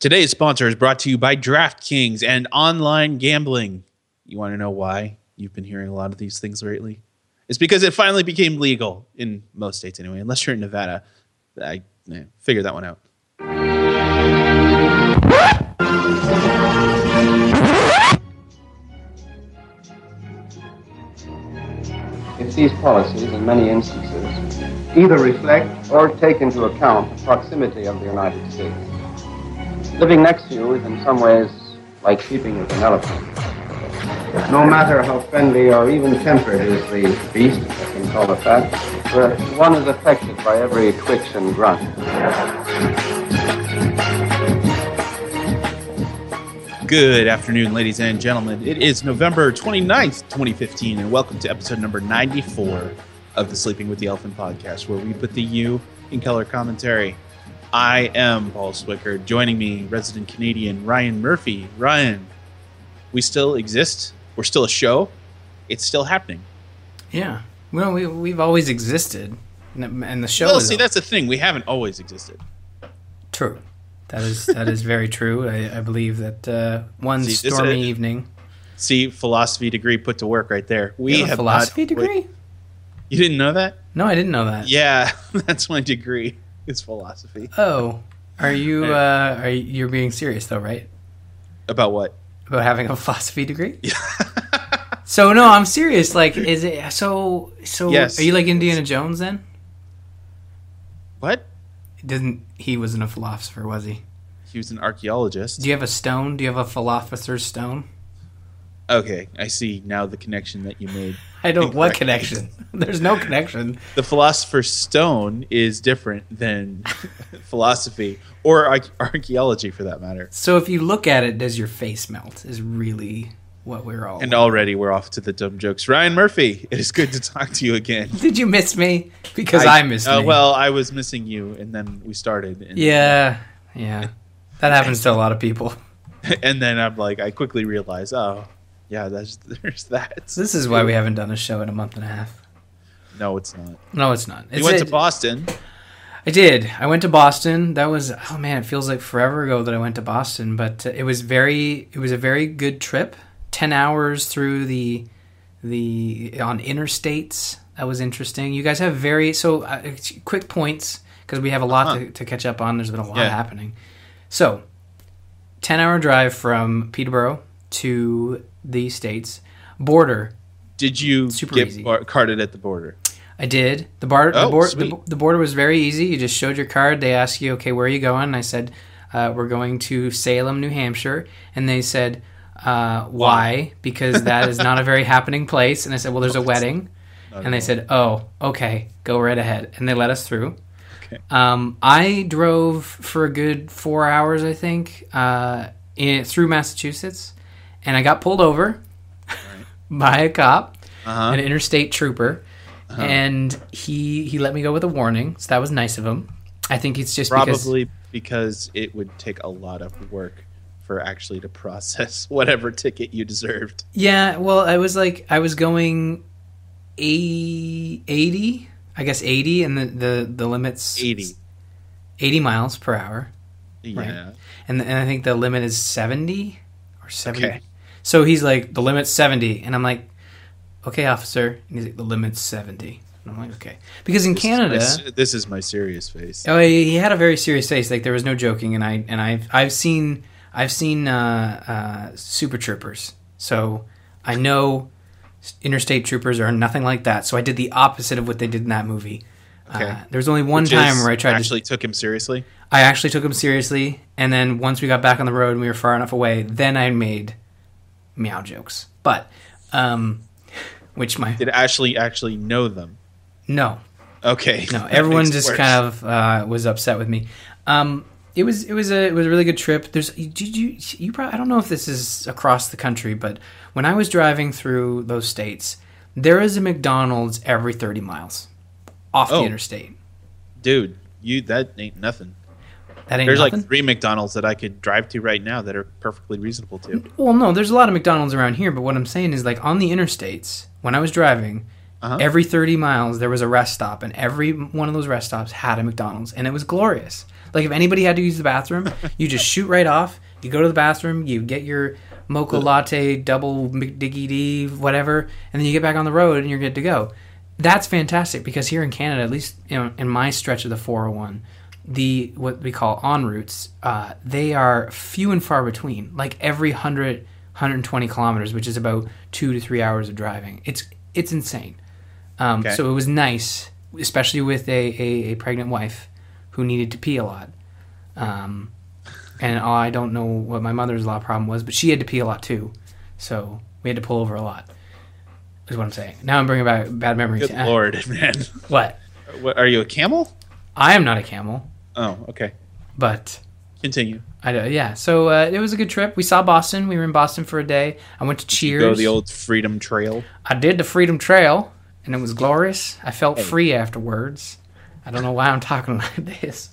Today's sponsor is brought to you by DraftKings and online gambling. You want to know why you've been hearing a lot of these things lately? It's because it finally became legal in most states, anyway, unless you're in Nevada. I eh, figured that one out. If these policies, in many instances, either reflect or take into account the proximity of the United States. Living next to you is in some ways like sleeping with an elephant. No matter how friendly or even tempered is the beast, I can call it that, one is affected by every twitch and grunt. Good afternoon, ladies and gentlemen. It is November 29th, 2015, and welcome to episode number 94 of the Sleeping with the Elephant podcast, where we put the U in color commentary. I am Paul Swicker. Joining me, resident Canadian Ryan Murphy. Ryan, we still exist. We're still a show. It's still happening. Yeah. Well, we, we've always existed. And the show Well, see, that's the thing. We haven't always existed. true. That is that is very true. I, I believe that uh, one See, this stormy evening. See, philosophy degree put to work right there. We have a have philosophy not- degree? You didn't know that? No, I didn't know that. Yeah, that's my degree. Is philosophy Oh, are you uh, are you, you're being serious though, right? about what? About having a philosophy degree? so no, I'm serious. Like, is it so? So Yes. are you like Indiana Jones then? What? Didn't he wasn't a philosopher, was he? He was an archaeologist. Do you have a stone? Do you have a philosopher's stone? Okay, I see now the connection that you made. I don't. What connection? There's no connection. The philosopher's stone is different than philosophy or archaeology, for that matter. So if you look at it, does your face melt? Is really what we're all. And already we're off to the dumb jokes. Ryan Murphy, it is good to talk to you again. Did you miss me? Because I, missed uh. Well, I was missing you, and then we started. And, yeah, yeah. That happens to a lot of people. and then I'm like, I quickly realized, oh, yeah, that's, there's that. This is why we haven't done a show in a month and a half. No, it's not. No, it's not. It's You went it- to Boston. I did. I went to Boston. That was oh man, it feels like forever ago that I went to Boston, but uh, it was very it was a very good trip. 10 hours through the the on interstates. That was interesting. You guys have very so uh, quick points because we have a lot Uh-huh. to, to catch up on. There's been a lot Yeah. happening. So, 10 hour drive from Peterborough to the states border Did you Super get easy. bar- carded at the border? I did. The bar, Oh, the, board, the, the border was very easy. You just showed your card. They asked you, okay, where are you going? And I said, uh, we're going to Salem, New Hampshire. And they said, uh, why? Because that is not a very happening place. And I said, well, there's a wedding. And they said, oh, okay, go right ahead. And they let us through. Okay. Um, I drove for a good four hours, I think, uh, in, through Massachusetts. And I got pulled over by a cop Uh-huh. an interstate trooper, and he he let me go with a warning. So that was nice of him. I think it's just Probably because it would take a lot of work for actually to process whatever ticket you deserved. yeah. Well, I was like I was going 80, 80 I guess eighty, and the the the limits 80. 80 miles per hour, Yeah. and and I think the limit is seventy or seventy. Okay. So he's like the limit's seventy, and I'm like, okay, officer. And he's like the limit's seventy. And I'm like, okay, because in Canada. This is my, this is my serious face. Oh, he he had a very serious face. Like there was no joking, and I and I've I've seen I've seen uh, uh, Super Troopers, so I know Interstate Troopers are nothing like that. So I did the opposite of what they did in that movie. Okay. Uh, there was only one Which time where I tried actually to. took him seriously. I actually took him seriously, and then once we got back on the road and we were far enough away, then I made meow jokes. But um, which my Did Ashley actually know them? no Okay. No, everyone just worse. kind of uh, was upset with me. Um, it was it was a it was a really good trip. There's did you you probably I don't know if this is across the country, but when I was driving through those states, there is a McDonald's every 30 miles off Oh. the interstate. dude. You that ain't nothing. That ain't There's nothing. like three McDonald's that I could drive to right now that are perfectly reasonable to. well, no, there's a lot of McDonald's around here, but what I'm saying is like on the interstates when I was driving. Uh-huh. Every 30 miles, there was a rest stop, and every one of those rest stops had a McDonald's, and it was glorious. Like if anybody had to use the bathroom, you just shoot right off. You go to the bathroom, you get your mocha latte, double McDiggy whatever, and then you get back on the road and you're good to go. That's fantastic because here in Canada, at least you know, in my stretch of the 401, the what we call ONroutes, uh, they are few and far between. Like every 100, 120 kilometers, which is about two to three hours of driving. It's it's insane. Um, Okay. So it was nice, especially with a, a, a pregnant wife who needed to pee a lot. Um, and I don't know what my mother's law problem was, but she had to pee a lot too. So we had to pull over a lot. Is what I'm saying. Now I'm bringing back bad memories. Good Uh, lord, man. What? What, are you a camel? I am not a camel, Oh, okay. but Continue. I do- yeah. So uh, it was a good trip. We saw Boston. We were in Boston for a day. I went to Cheers. Go the old Freedom Trail. I did the Freedom Trail, and it was glorious. I felt free afterwards. I don't know why I'm talking like this.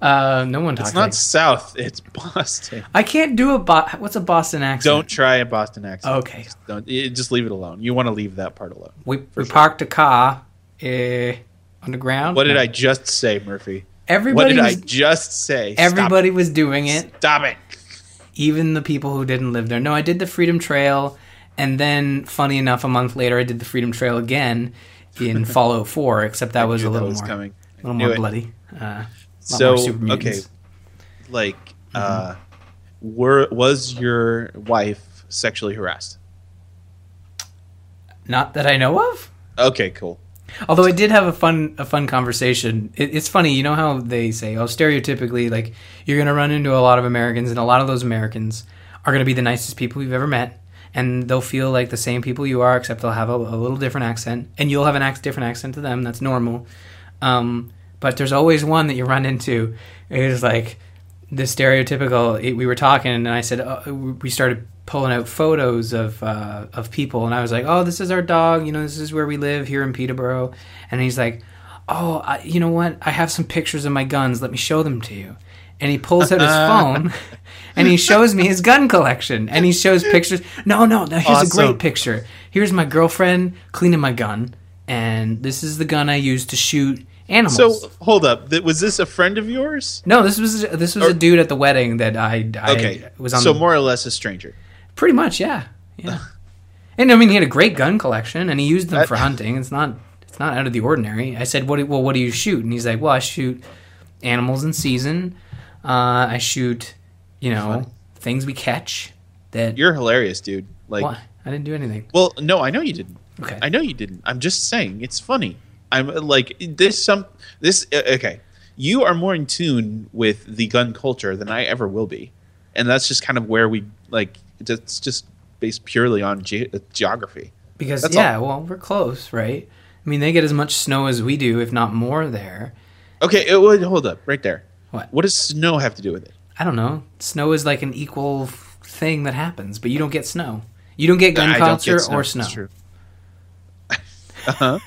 Uh, no one talks. It's not like- South. It's Boston. I can't do a Bo- what's a Boston accent? Don't try a Boston accent. Okay. Just, don't, eh, just leave it alone. You want to leave that part alone. We, we sure. parked a car uh, on the ground. What did I just say, Murphy? What Everybody did I just say? Stop everybody was doing it. Stop it. even the people who didn't live there. No, I did the Freedom Trail, and then, funny enough, a month later, I did the Freedom Trail again in Fallout 4, except that was a little was more, coming. a little more it. bloody. Uh, So more super okay, like, uh, Mm-hmm. were was your wife sexually harassed? Not that I know of. Okay, cool. Although I did have a fun a fun conversation. It, it's funny, you know how they say, oh, stereotypically, like you're going to run into a lot of Americans, and a lot of those Americans are going to be the nicest people you've ever met, and they'll feel like the same people you are, except they'll have a, a little different accent, and you'll have an ac- different accent to them. That's normal. Um, but there's always one that you run into. It is like the stereotypical. It, we were talking, and I said uh, we started pulling out photos of uh, of people, and I was like, "Oh, this is our dog. You know, this is where we live here in Peterborough." And he's like, "Oh, I, you know what? I have some pictures of my guns. Let me show them to you." And he pulls out his phone, and he shows me his gun collection, and he shows pictures. No, no, no. Here's a great picture. Here's my girlfriend cleaning my gun, and this is the gun I used to shoot animals. So hold up. Was this a friend of yours? No, this was this was Or- a dude at the wedding that I, I Okay, was on. so the- more or less a stranger. Pretty much, yeah, yeah. and I mean, he had a great gun collection, and he used them That- for hunting. It's not it's not out of the ordinary. I said, "What? Do, well, what do you shoot?" And he's like, "Well, I shoot animals in season. Uh, I shoot, you know, Funny. things we catch. That You're hilarious, dude. Like, what? I didn't do anything. well, no, I know you didn't. Okay. I know you didn't. I'm just saying it's funny. I'm like this. Some this. uh, Okay, you are more in tune with the gun culture than I ever will be, and that's just kind of where we like. It's just based purely on ge- geography. Because That's yeah, well, we're close, right? I mean, they get as much snow as we do, if not more. There, Okay, it, would hold up right there. What? What does snow have to do with it? I don't know. Snow is like an equal thing that happens, but you don't get snow. You don't get gun I culture get or It's snow. true. uh-huh.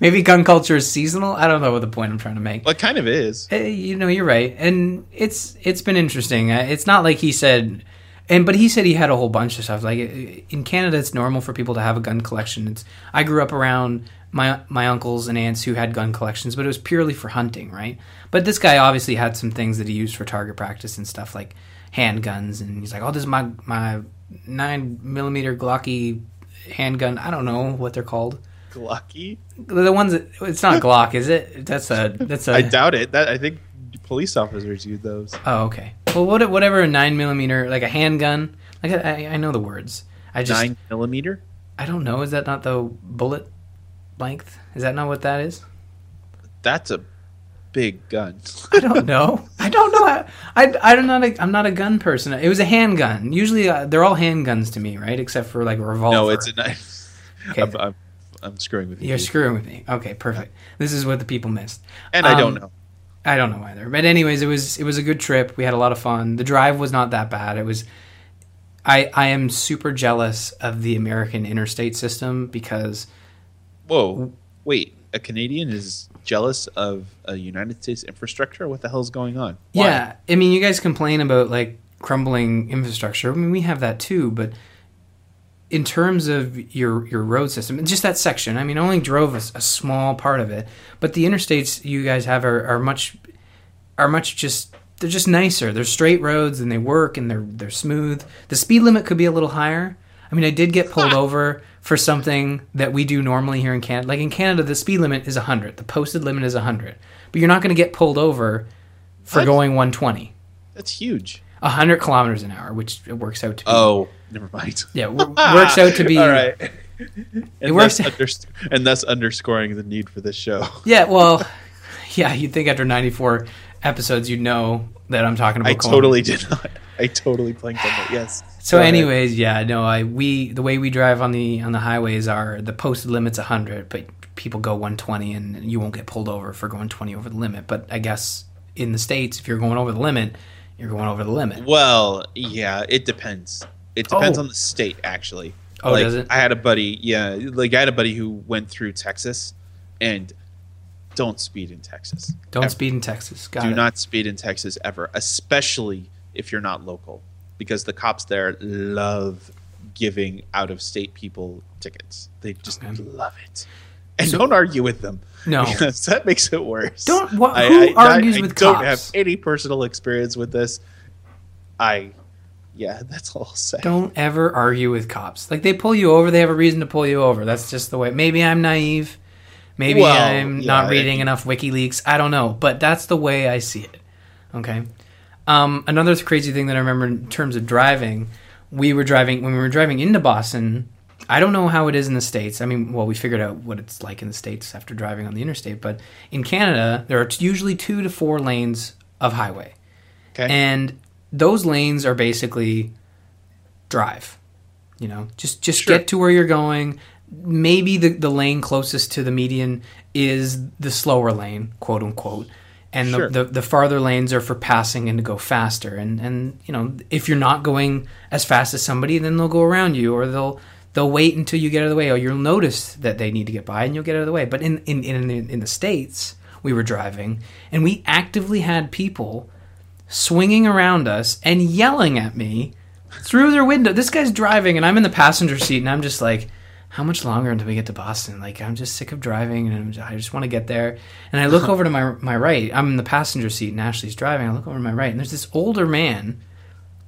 Maybe gun culture is seasonal. I don't know what the point I'm trying to make. Well, it kind of is. You know, you're right, and it's it's been interesting. Uh, It's not like he said, and but he said he had a whole bunch of stuff. Like in Canada, it's normal for people to have a gun collection. It's I grew up around my my uncles and aunts who had gun collections, but it was purely for hunting, right? But this guy obviously had some things that he used for target practice and stuff like handguns, and he's like, "Oh, this is my my nine millimeter Glocky handgun. I don't know what they're called. Glocky? The ones that it's not Glock, is it? That's a that's a I doubt it. That I think police officers use those. Oh, okay. Well, what, whatever a nine millimeter, like a handgun. Like I, I know the words. I just Nine millimeter. I don't know. Is that not the bullet length? Is that not what that is? That's a big gun. I don't know. I don't know. I, I I'm not a, I'm not a gun person. It was a handgun. Usually uh, they're all handguns to me, right? Except for like a revolver. no, it's a knife. Okay. I'm, I'm, I'm screwing with you. You're screwing with me. Okay, perfect. This is what the people missed. and I don't um, know. I don't know either. But anyways, it was it was a good trip. We had a lot of fun. The drive was not that bad. It was I I am super jealous of the American interstate system because Whoa, wait. A Canadian is jealous of a United States infrastructure. What the hell's going on? Why? yeah, I mean you guys complain about like crumbling infrastructure. I mean we have that too, but in terms of your your road system, just that section. I mean, I only drove a small part of it, but the interstates you guys have are, are much are much just they're just nicer. They're straight roads and they work and they're they're smooth. The speed limit could be a little higher. I mean, I did get pulled over for something that we do normally here in Canada. Like in Canada, the speed limit is 100. The posted limit is 100. But you're not going to get pulled over for going 120. That's huge. 100 kilometers an hour, which it works out to be. Oh, never mind. Yeah, w- works out to be. All right. And works- thus underst- and thus underscoring the need for this show. Yeah, well, yeah, you'd think after 94 episodes you'd know that I'm talking about I going- totally did not. I totally blanked on that. Yes. So, Go ahead. anyways, yeah, no, I we the way we drive on the on the highways are the posted limit's 100, but people go 120, and you won't get pulled over for going 20 over the limit. But I guess in the states, if you're going over the limit, you're going over the limit. Well, yeah, it depends. It depends Oh. on the state, actually. Oh, like, does it? I had a buddy, yeah, like I had a buddy who went through Texas, and don't speed in Texas. Don't Ever. speed in Texas. Got Do it. not speed in Texas ever, especially if you're not local, because the cops there love giving out of state people tickets. They just Okay. love it. And So- don't argue with them. No. because that makes it worse. Don't- wha- who argues with don't cops? have any personal experience with this. I, yeah, that's all I'll say. Don't ever argue with cops. Like they pull you over, they have a reason to pull you over. That's just the way. Maybe I'm naive. Maybe Well, I'm not reading it- enough WikiLeaks. I don't know, but that's the way I see it. Okay. Um, another crazy thing that I remember in terms of driving, we were driving when we were driving into Boston. I don't know how it is in the states. I mean, well, we figured out what it's like in the states after driving on the interstate, but in Canada, there are t- usually two to four lanes of highway. Okay. And those lanes are basically drive. You know, just just Sure. get to where you're going. Maybe the, the lane closest to the median is the slower lane, quote unquote. And Sure. the, the, the farther lanes are for passing and to go faster. And, and you know, if you're not going as fast as somebody, then they'll go around you or they'll they'll wait until you get out of the way or you'll notice that they need to get by and you'll get out of the way. But in in, in, in the States, we were driving and we actively had people swinging around us and yelling at me through their window. This guy's driving, and I'm in the passenger seat, and I'm just like, how much longer until we get to Boston? Like, I'm just sick of driving, and just- I just want to get there. And I look over to my my right. I'm in the passenger seat, and Ashley's driving. I look over to my right, and there's this older man,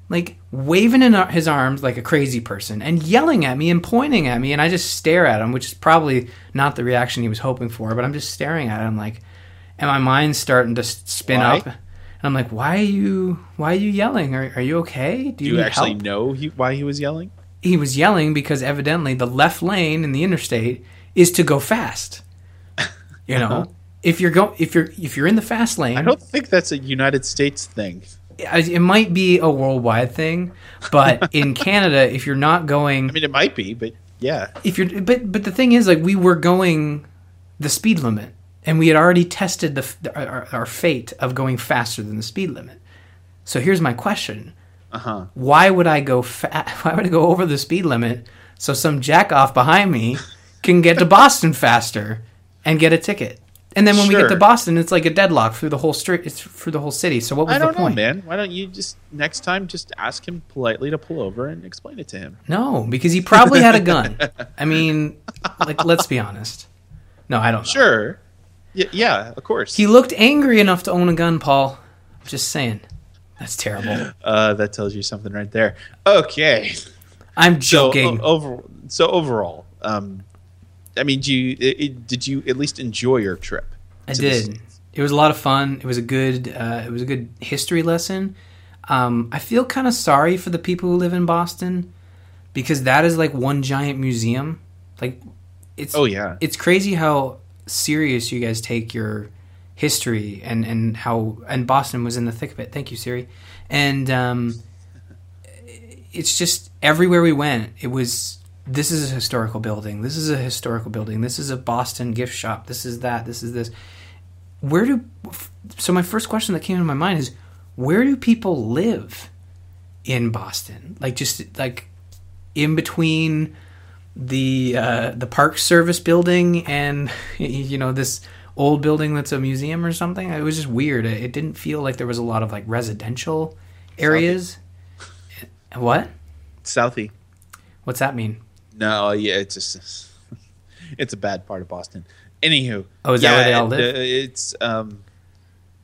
like waving in his arms like a crazy person, and yelling at me and pointing at me, and I just stare at him, which is probably not the reaction he was hoping for. But I'm just staring at him, like, and my mind's starting to spin Why? up. And I'm like, why are you why are you yelling? Are, are you okay? Do you need actually help?" know he, why he was yelling? He was yelling because evidently the left lane in the interstate is to go fast. You uh-huh. know, if you're go if you're if you're in the fast lane, I don't think that's a United States thing. It might be a worldwide thing, but in Canada, if you're not going I mean, it might be, but yeah. if you're but but the thing is like we were going the speed limit and we had already tested the our, our fate of going faster than the speed limit so here's my question Uh huh. why would i go fa- why would i go over the speed limit so some jack off behind me can get to boston faster and get a ticket and then when we get to boston it's like a deadlock through the whole street it's through the whole city so what was I don't the know, point man. Why don't you just next time just ask him politely to pull over and explain it to him? no because he probably had a gun i mean like let's be honest no i don't know Sure. Y- yeah, of course. He looked angry enough to own a gun, Paul. I'm just saying. That's terrible. uh, that tells you something right there. Okay. I'm So joking. o- over so overall, um, I mean, do you i i did you at least enjoy your trip? I did. It was a lot of fun. It was a good. Uh, it was a good history lesson. Um, I feel kind of sorry for the people who live in Boston because that is like one giant museum. Like, it's Oh yeah. it's crazy how serious you guys take your history and and how and Boston was in the thick of it. Thank you, Siri. And um, it's just everywhere we went, it was this is a historical building. This is a historical building. This is a Boston gift shop. This is that. This is this. Where do so my first question that came into my mind is where do people live in Boston? Like just like in between the uh, the Park Service building and you know this old building that's a museum or something. It was just weird. It, it didn't feel like there was a lot of like residential areas. What? Southie. What's that mean? No, yeah, it's just it's a bad part of Boston. Anywho, Oh, is that where they all live? It's um,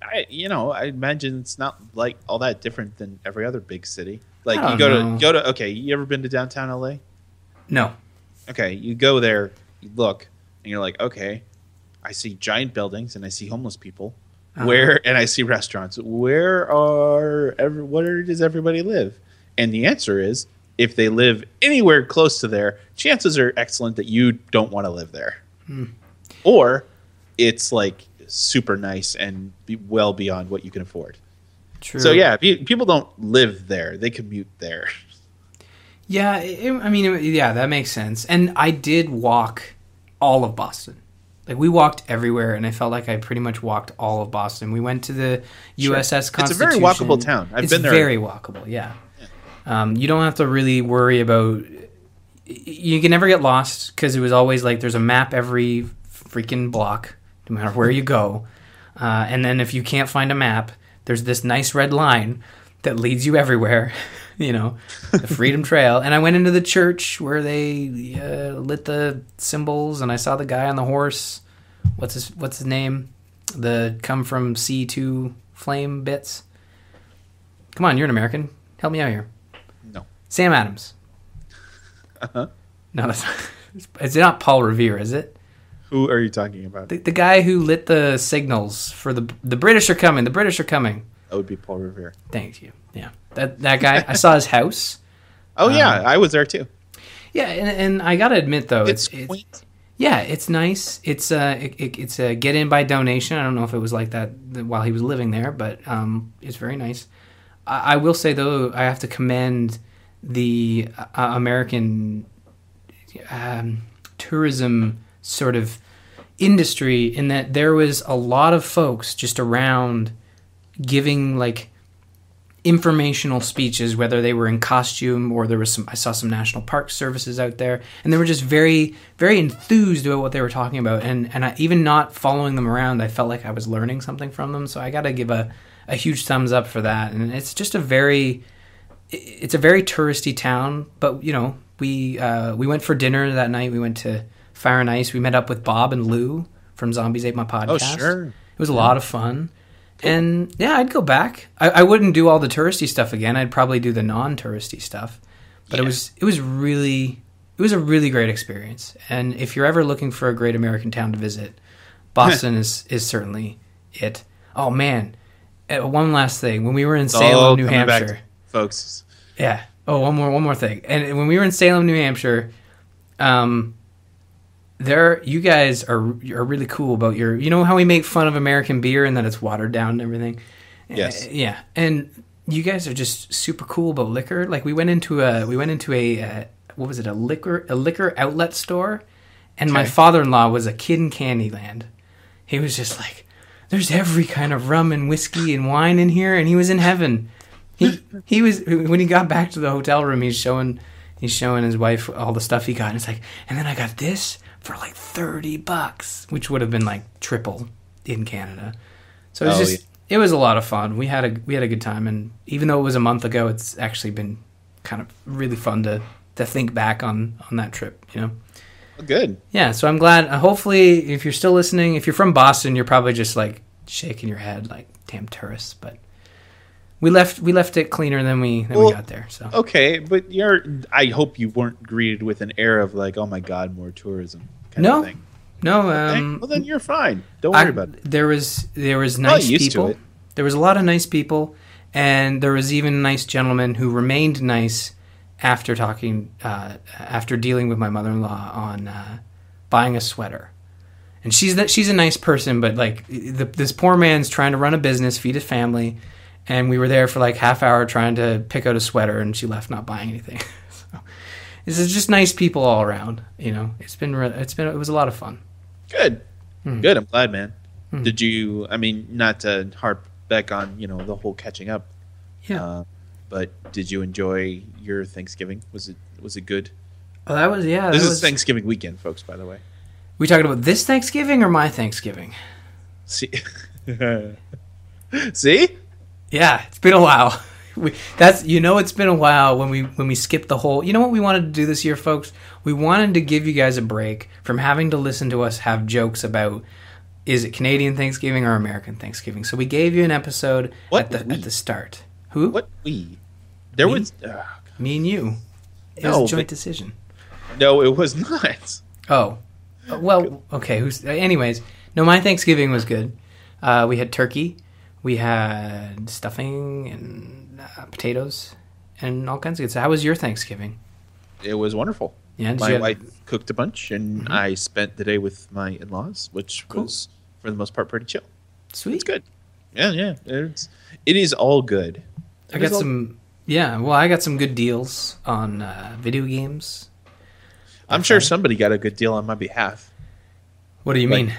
I, you know, I imagine it's not like all that different than every other big city. Like you go know. to go to. Okay, you ever been to downtown LA? No. Okay, you go there, you look, and you're like, okay, I see giant buildings and I see homeless people. Uh-huh. Where and I see restaurants. Where are every? Where does everybody live? And the answer is, if they live anywhere close to there, chances are excellent that you don't want to live there. Hmm. Or it's like super nice and be well beyond what you can afford. True. So yeah, people don't live there; they commute there. Yeah, it, I mean, it- yeah, that makes sense. And I did walk all of Boston. Like we walked everywhere, and I felt like I pretty much walked all of Boston. We went to the Sure. USS It's a very walkable town. I've it's been there. Very walkable. Yeah. Um, you don't have to really worry about. You can never get lost because it was always like there's a map every freaking block, no matter where you go. Uh, and then if you can't find a map, there's this nice red line that leads you everywhere. You know, the Freedom Trail. And I went into the church where they uh, lit the symbols, and I saw the guy on the horse. What's his What's his name? The come from C two flame bits. Come on, you're an American. Help me out here. Sam Adams. Uh-huh. No, that's it's not Paul Revere, is it? Who are you talking about? The, the guy who lit the signals for the the British are coming. The British are coming. That would be Paul Revere. Thank you. Yeah, that that guy. I saw his house. Oh yeah, Um, I was there too. Yeah, and, and I gotta admit though, It's it's, it's yeah, it's nice. It's uh, it, it, it's a get in by donation. I don't know if it was like that while he was living there, but um, it's very nice. I, I will say though, I have to commend the uh, American um, tourism sort of industry in that there was a lot of folks just around giving like informational speeches whether they were in costume or there was some I saw some national park services out there and they were just very very enthused about what they were talking about and and I, even not following them around I felt like I was learning something from them so I got to give a a huge thumbs up for that and it's just a very it's a very touristy town but you know we uh, we went for dinner that night we went to Fire and Ice we met up with Bob and Lou from Zombies Ate My Podcast Oh sure. it was a lot of fun. And yeah, I'd go back. I, I wouldn't do all the touristy stuff again. I'd probably do the non-touristy stuff. But it was it was really it was a really great experience. And if you're ever looking for a great American town to visit, Boston is is certainly it. Oh man, Uh, one last thing. When we were in Salem, all New Hampshire, folks. yeah. Oh, one more, one more thing. And when we were in Salem, New Hampshire, um, there, you guys are are really cool about your. You know how we make fun of American beer and that it's watered down and everything. Yes. Yeah, and you guys are just super cool about liquor. Like we went into a we went into a uh, what was it a liquor a liquor outlet store, and my father in law was a kid in Candyland. He was just like, "There's every kind of rum and whiskey and wine in here," and he was in heaven. He he was when he got back to the hotel room. He's showing he's showing his wife all the stuff he got, and it's like, and then I got this for like thirty bucks, which would have been like triple in Canada. So it was Oh, just it was a lot of fun. We had a we had a good time, and even though it was a month ago, it's actually been kind of really fun to to think back on on that trip. You know. Good. Yeah, so I'm glad. Uh, hopefully, if you're still listening, if you're from Boston, you're probably just like shaking your head, like damn tourists. But we left we left it cleaner than we than Well, we got there. So Okay, but you're. I hope you weren't greeted with an air of like, "Oh my God, more tourism." Kind No, Of thing. no, um, well then you're fine. Don't worry I- about it. there was there was nice people. There was a lot of nice people, and there was even a nice gentleman who remained nice after talking uh, after dealing with my mother in law on uh, buying a sweater. And she's that she's a nice person, but like the, this poor man's trying to run a business, feed his family, and we were there for like half hour trying to pick out a sweater, and she left not buying anything. so, this is just nice people all around. You know, it's been re- it's been it was a lot of fun. Good. Hmm. Good. I'm glad, man. Hmm. Did you? I mean, not to harp back on you know the whole catching up. Yeah. Uh, but did you enjoy your Thanksgiving? Was it was it good? Oh, that was yeah. this is was, Thanksgiving weekend, folks. By the way. We talking about this Thanksgiving or my Thanksgiving? See. See. Yeah, it's been a while. We, that's you know it's been a while when we when we skipped the whole. You know what we wanted to do this year, folks? We wanted to give you guys a break from having to listen to us have jokes about is it Canadian Thanksgiving or American Thanksgiving? So we gave you an episode What at the we? at the start. Who? What we? There Me? was uh, Me and you. It No, was a joint but- decision. no, it was not. Oh, well, okay. Who's? Anyways, no, my Thanksgiving was good. Uh, we had turkey, we had stuffing and uh, potatoes, and all kinds of good. So, how was your Thanksgiving? It was wonderful. Yeah, my have- wife cooked a bunch, and I spent the day with my in-laws, which Cool. was for the most part pretty chill. Sweet. It's good. Yeah, yeah. It's it is all good. I got all- some. Yeah, well, I got some good deals on uh, video games. I'm sure somebody got a good deal on my behalf. What do you Like- mean?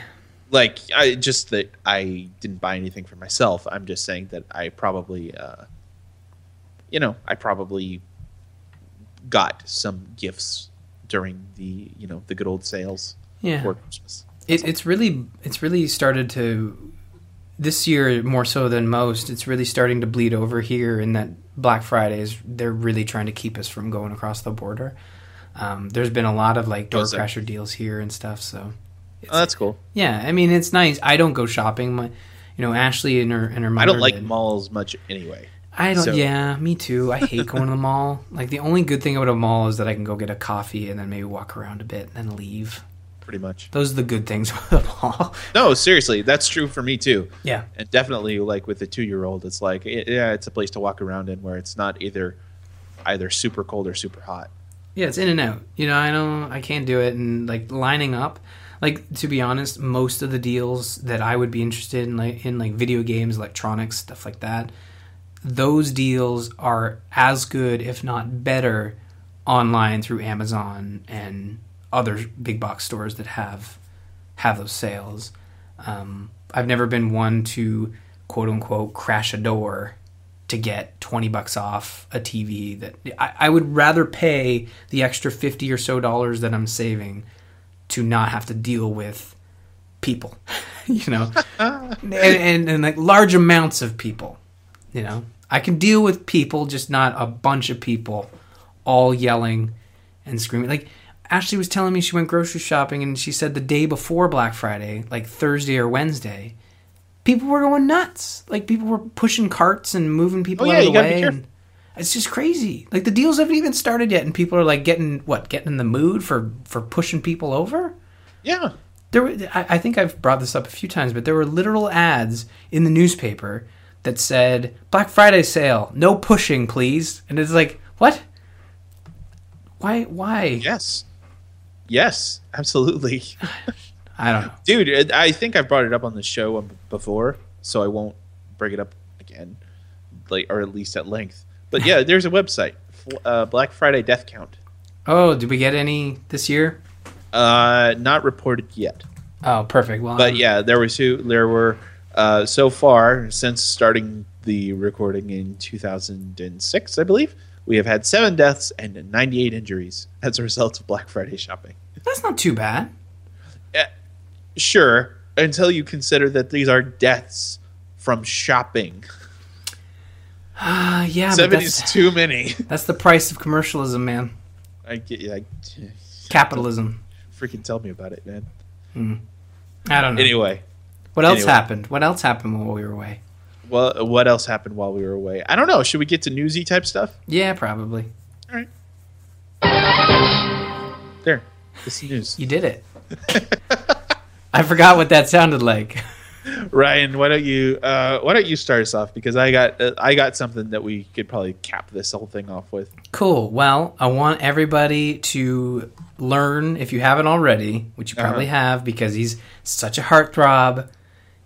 Like I just that I didn't buy anything for myself. I'm just saying that I probably, uh, you know, I probably got some gifts during the you know the good old sales Yeah, for Christmas. it, it's really it's really started to this year more so than most. It's really starting to bleed over here in that Black Fridays. They're really trying to keep us from going across the border. Um, there's been a lot of like door crasher deals here and stuff. So Oh, that's cool. yeah, I mean it's nice. I don't go shopping. My, you know, Ashley and her and her mother. I don't like did. malls much anyway. I don't. So- Yeah, me too. I hate going to the mall. Like the only good thing about a mall is that I can go get a coffee and then maybe walk around a bit and then leave. Pretty much. Those are the good things about the mall. No, seriously, that's true for me too. yeah. And definitely, like with a two-year-old, it's like yeah, it's a place to walk around in where it's not either either super cold or super hot. Yeah, it's in and out. You know, I know I can't do it, and like lining up. Like to be honest, most of the deals that I would be interested in, like in like video games, electronics, stuff like that, those deals are as good, if not better, online through Amazon and other big box stores that have have those sales. Um, I've never been one to quote unquote crash a door to get 20 bucks off a TV that I, I would rather pay the extra 50 or so dollars that I'm saving to not have to deal with people, you know, and, and, and like large amounts of people, you know, I can deal with people, just not a bunch of people all yelling and screaming. Like Ashley was telling me she went grocery shopping and she said the day before Black Friday, like Thursday or Wednesday, people were going nuts. Like people were pushing carts and moving people Oh, out of the way. And it's just crazy. Like the deals haven't even started yet, and people are like getting what, getting in the mood for for pushing people over. Yeah, There, were, I, I think I've brought this up a few times, but there were literal ads in the newspaper that said Black Friday sale, no pushing, please. And it's like, what? Why? Why? yes, yes, absolutely, I don't know. dude. I think I've brought it up on the show um, before, so I won't bring it up again, like or at least at length. But yeah, there's a website, uh, Black Friday Death Count. Oh, did we get any this year? Uh, not reported yet. Oh, perfect. Well, but I'm- yeah, there was two. There were uh, so far since starting the recording in 2006, I believe. We have had seven deaths and 98 injuries as a result of Black Friday shopping. that's not too bad. Yeah, Sure, until you consider that these are deaths from shopping. Uh, yeah, Seven that's, is too many. that's the price of commercialism, man. I get, I, Capitalism. freaking tell me about it, man. I don't know. Anyway, what else anyway. happened? What else happened while we were away? well, what else happened while we were away? I don't know. Should we get to newsy type stuff? Yeah, probably. All right. There, this news. You did it. I forgot what that sounded like. Ryan, why don't you uh, why don't you start us off because I got uh, I got something that we could probably cap this whole thing off with. Cool. Well, I want everybody to learn, if you haven't already, which you probably Uh-huh. have because he's such a heartthrob.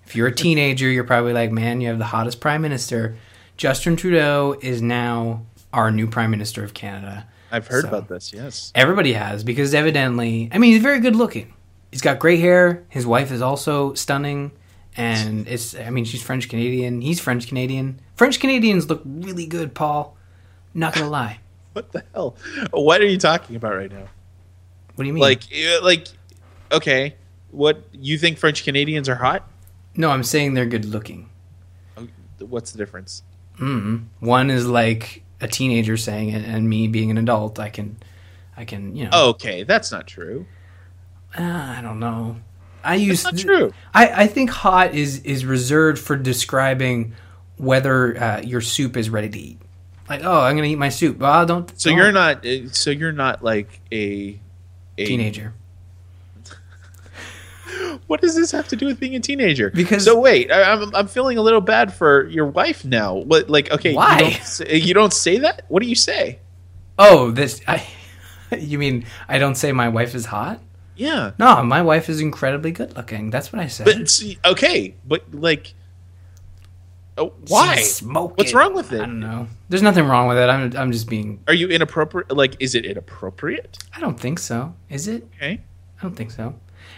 If you're a teenager, you're probably like, man, you have the hottest prime minister. Justin Trudeau is now our new prime minister of Canada. I've heard So- about this. Yes. Everybody has because evidently, I mean, he's very good looking. He's got gray hair. His wife is also stunning, and it's. I mean, she's French Canadian. He's French Canadian. French Canadians look really good, Paul. Not gonna lie. What the hell? What are you talking about right now? What do you mean? Like like okay, what you think French Canadians are hot? no, I'm saying they're good looking. What's the difference? mm One is like a teenager saying it, and me being an adult, I can, I can, you know. Okay, that's not true. Uh, I don't know. I use That's not true. I, I think hot is is reserved for describing whether uh, your soup is ready to eat. Like, oh, I'm gonna eat my soup. Well, don't. So don't. you're not. uh, So you're not like a, a teenager. What does this have to do with being a teenager? Because- so wait, I, I'm I'm feeling a little bad for your wife now. What like okay? Why? You don't, say, you don't say that. What do you say? Oh, this. I, you mean I don't say my wife is hot? Yeah, No, my wife is incredibly good looking. That's what I said. but see, okay, but like, oh, why? Smoking. What's wrong with it? I don't know. There's nothing wrong with it. I'm I'm just being. Are you inappropriate? Like, is it inappropriate? I don't think so. Is it? Okay, I don't think so.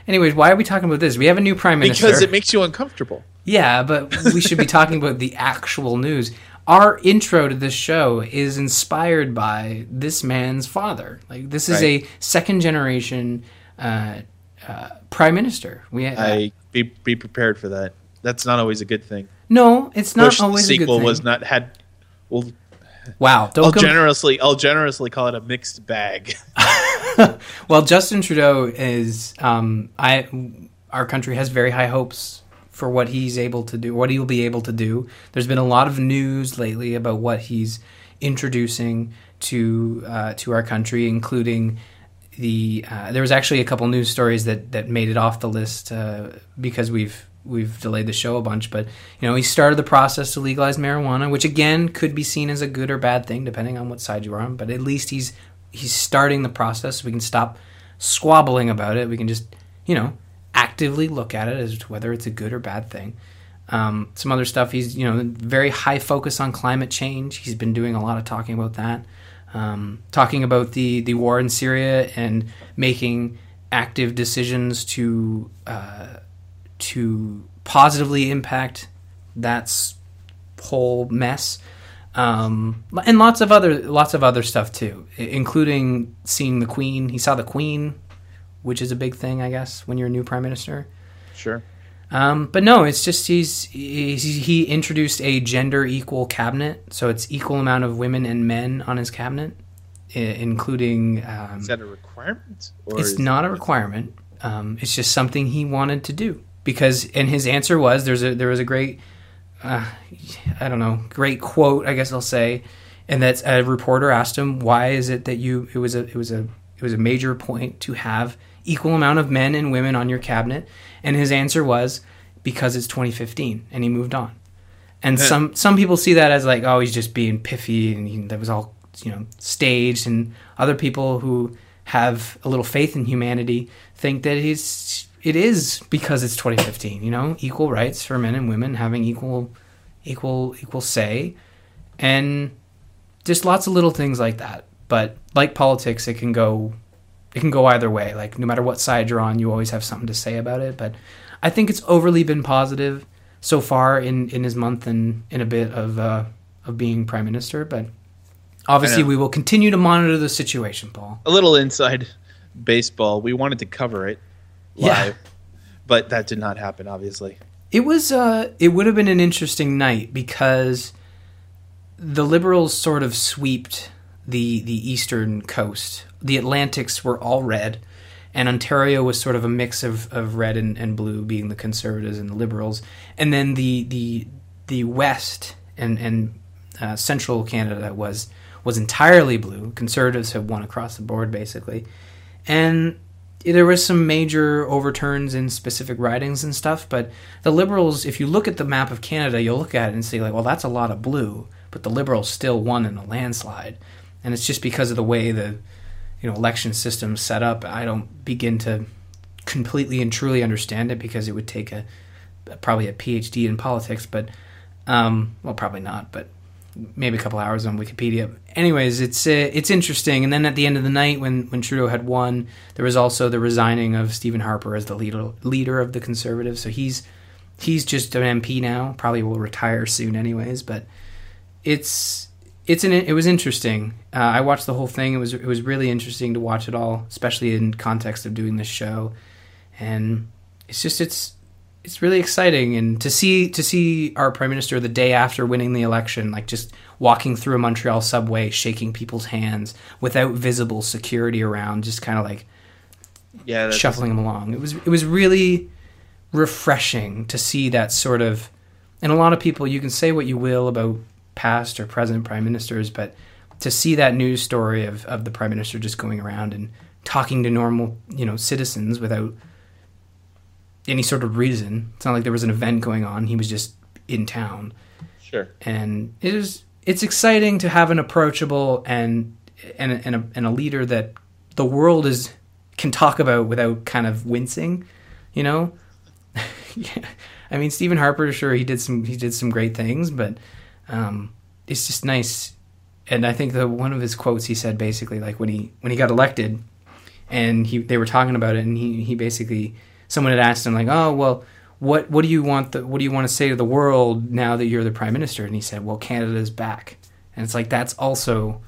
Anyways, why are we talking about this? We have a new prime minister. because it makes you uncomfortable. Yeah, but we should be talking about the actual news. Our intro to this show is inspired by this man's father. Like this is Right. a second generation uh, uh, prime minister. We I be be prepared for that. That's not always a good thing. no, it's not Bush always a good sequel thing. was not had. Well, wow, don't I'll com- generously I'll generously call it a mixed bag. Well, Justin Trudeau is um, I our country has very high hopes for what he's able to do, what he will be able to do. There's been a lot of news lately about what he's introducing to uh, to our country, including the uh, there was actually a couple news stories that that made it off the list uh, because we've we've delayed the show a bunch. But you know, he started the process to legalize marijuana, which again could be seen as a good or bad thing depending on what side you're on. But at least he's he's starting the process. So we can stop squabbling about it. We can just you know actively look at it as to whether it's a good or bad thing. Um, some other stuff. He's you know very high focus on climate change. He's been doing a lot of talking about that, um, talking about the the war in Syria and making active decisions to uh, to positively impact that whole mess. Um, and lots of other lots of other stuff too, including seeing the Queen. He saw the Queen, which is a big thing, I guess, when you're a new prime minister. sure. Um, but no, it's just he's, he's he introduced a gender equal cabinet, so it's equal amount of women and men on his cabinet, i- including. Um, Is that a requirement? Or it's not a requirement. Um, it's just something he wanted to do because, and his answer was there's a there was a great, uh, I don't know, great quote I guess I'll say, and that's a reporter asked him why is it that you it was a it was a it was a major point to have equal amount of men and women on your cabinet, and his answer was because it's 2015 and he moved on. And Yeah. some some people see that as like oh he's just being piffy and he, that was all you know staged. And other people who have a little faith in humanity think that he's it is because it's 2015 you know? Equal rights for men and women having equal equal equal say. And just lots of little things like that. But like politics it can go it can go either way like no matter what side you're on you always have something to say about it but i think it's overly been positive so far in in his month and in a bit of uh of being prime minister but obviously we will continue to monitor the situation paul a little inside baseball. We wanted to cover it Yeah. live, but that did not happen. Obviously, It was uh it would have been an interesting night because the liberals sort of sweeped the the eastern coast. The Atlantics were all red and Ontario was sort of a mix of, of red and, and blue being the conservatives and the liberals. And then the the the west and and uh, central Canada was was entirely blue. Conservatives have won across the board basically. And there was some major overturns in specific ridings and stuff, but the Liberals, if you look at the map of Canada, you'll look at it and see like, well, that's a lot of blue, but the Liberals still won in a landslide, and it's just because of the way the you know election system's set up. I don't begin to completely and truly understand it because it would take a probably a PhD in politics, but um, well, probably not, but maybe a couple hours on Wikipedia. Anyways, it's uh, it's interesting. And then at the end of the night, when when Trudeau had won, there was also the resigning of Stephen Harper as the leader leader of the Conservatives. So he's he's just an MP now. Probably will retire soon, anyways. But it's it's an it was interesting. Uh, I watched the whole thing. It was it was really interesting to watch it all, especially in context of doing this show. And it's just it's it's really exciting and to see to see our prime minister the day after winning the election like just walking through a Montreal subway shaking people's hands without visible security around just kind of like yeah, shuffling them along it was it was really refreshing to see that sort of. And a lot of people, you can say what you will about past or present prime ministers, but to see that news story of, of the prime minister just going around and talking to normal, you know, citizens without any sort of reason. It's not like there was an event going on. He was just in town. Sure. And it is it's exciting to have an approachable and and and a, and a leader that the world is can talk about without kind of wincing, you know? yeah. I mean, Stephen Harper, sure, he did some he did some great things, but um, it's just nice. And I think the one of his quotes he said basically like when he when he got elected, and he they were talking about it, and he he basically someone had asked him like, oh well, what what do you want the what do you want to say to the world now that you're the prime minister? And he said, well, Canada's back, and it's like that's also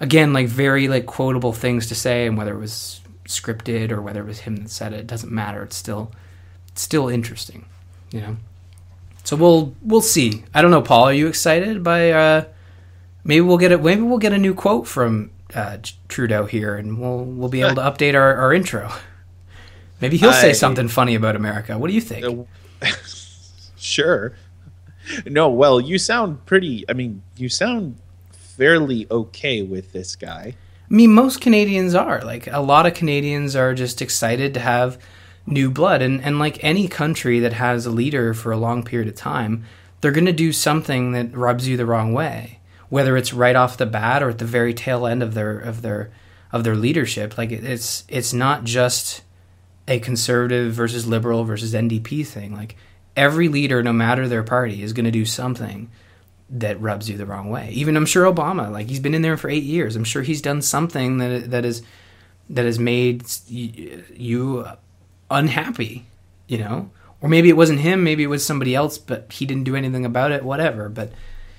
again like very like quotable things to say, and whether it was scripted or whether it was him that said it, it doesn't matter. It's still it's still interesting, you know. So we'll we'll see. I don't know, Paul. Are you excited by? Uh, maybe we'll get a maybe we'll get a new quote from uh, Trudeau here, and we'll we'll be able to update our, our intro. Maybe he'll say I- something funny about America. What do you think? sure. No, well, you sound pretty. I mean, you sound fairly okay with this guy. I mean, most Canadians are. Like, a lot of Canadians are just excited to have new blood. And, and like any country that has a leader for a long period of time, they're going to do something that rubs you the wrong way. Whether it's right off the bat or at the very tail end of their of their of their leadership, like it's it's not just a conservative versus liberal versus NDP thing. Like every leader, no matter their party, is going to do something that rubs you the wrong way. Even I'm sure Obama, like he's been in there for eight years. I'm sure he's done something that that is that has made you unhappy, you know. Or maybe it wasn't him, maybe it was somebody else, but he didn't do anything about it. Whatever. But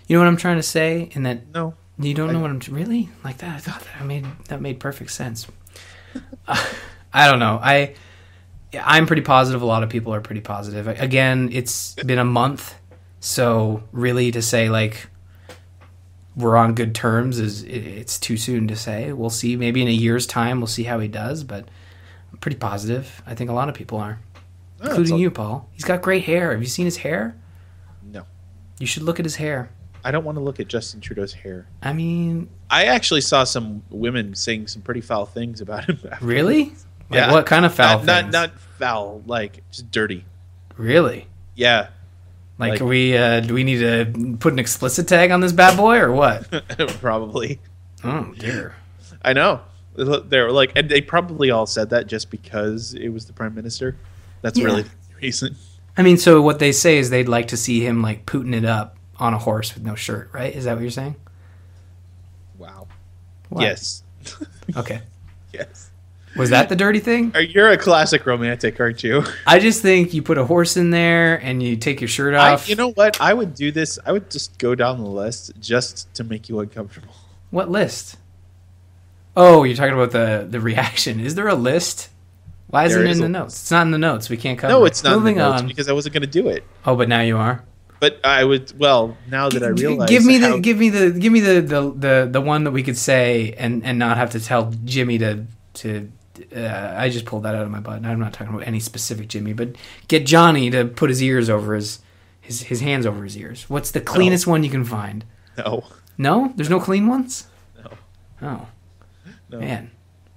you know what I'm trying to say, in that No, you don't I- know what I'm really like that. I thought that I made that made perfect sense. Uh, I don't know. I I'm pretty positive. A lot of people are pretty positive. Again, it's been a month, so really to say like we're on good terms is it- it's too soon to say. We'll see. Maybe in a year's time, we'll see how he does. But I'm pretty positive. I think a lot of people are, including you, Paul. He's got great hair. Have you seen his hair? No, You should look at his hair. I don't want to look at Justin Trudeau's hair. I mean, I actually saw some women saying some pretty foul things about him. really? Like Yeah. what kind of foul not, not not foul, like just dirty. Really? Yeah, Like, Like- we uh, do we need to put an explicit tag on this bad boy or what? probably. oh dear. I know. They're like, and they probably all said that just because it was the prime minister. That's Yeah. really the reason. I mean, so what they say is they'd like to see him like putting it up on a horse with no shirt, right? Is that what you're saying? Wow. What? Yes. Okay. yes. Was that the dirty thing? Uh, you're a classic romantic, aren't you? I just think you put a horse in there and you take your shirt I, off. you know what? I would do this. I would just go down the list just to make you uncomfortable. what list? Oh, you're talking about the the reaction. Is there a list? Why isn't There it is in the notes? It's not in the notes. We can't cover. No, it's not Moving in the notes on. because I wasn't going to do it. Oh, but now you are. But I would. Well, now that I realize, give me the how- give me the give me the, the the the one that we could say and and not have to tell Jimmy to to uh, I just pulled that out of my butt. And I'm not talking about any specific Jimmy, but get Johnny to put his ears over his his his hands over his ears. What's the cleanest one you can find? no, No, there's no clean ones. No. Oh no, man.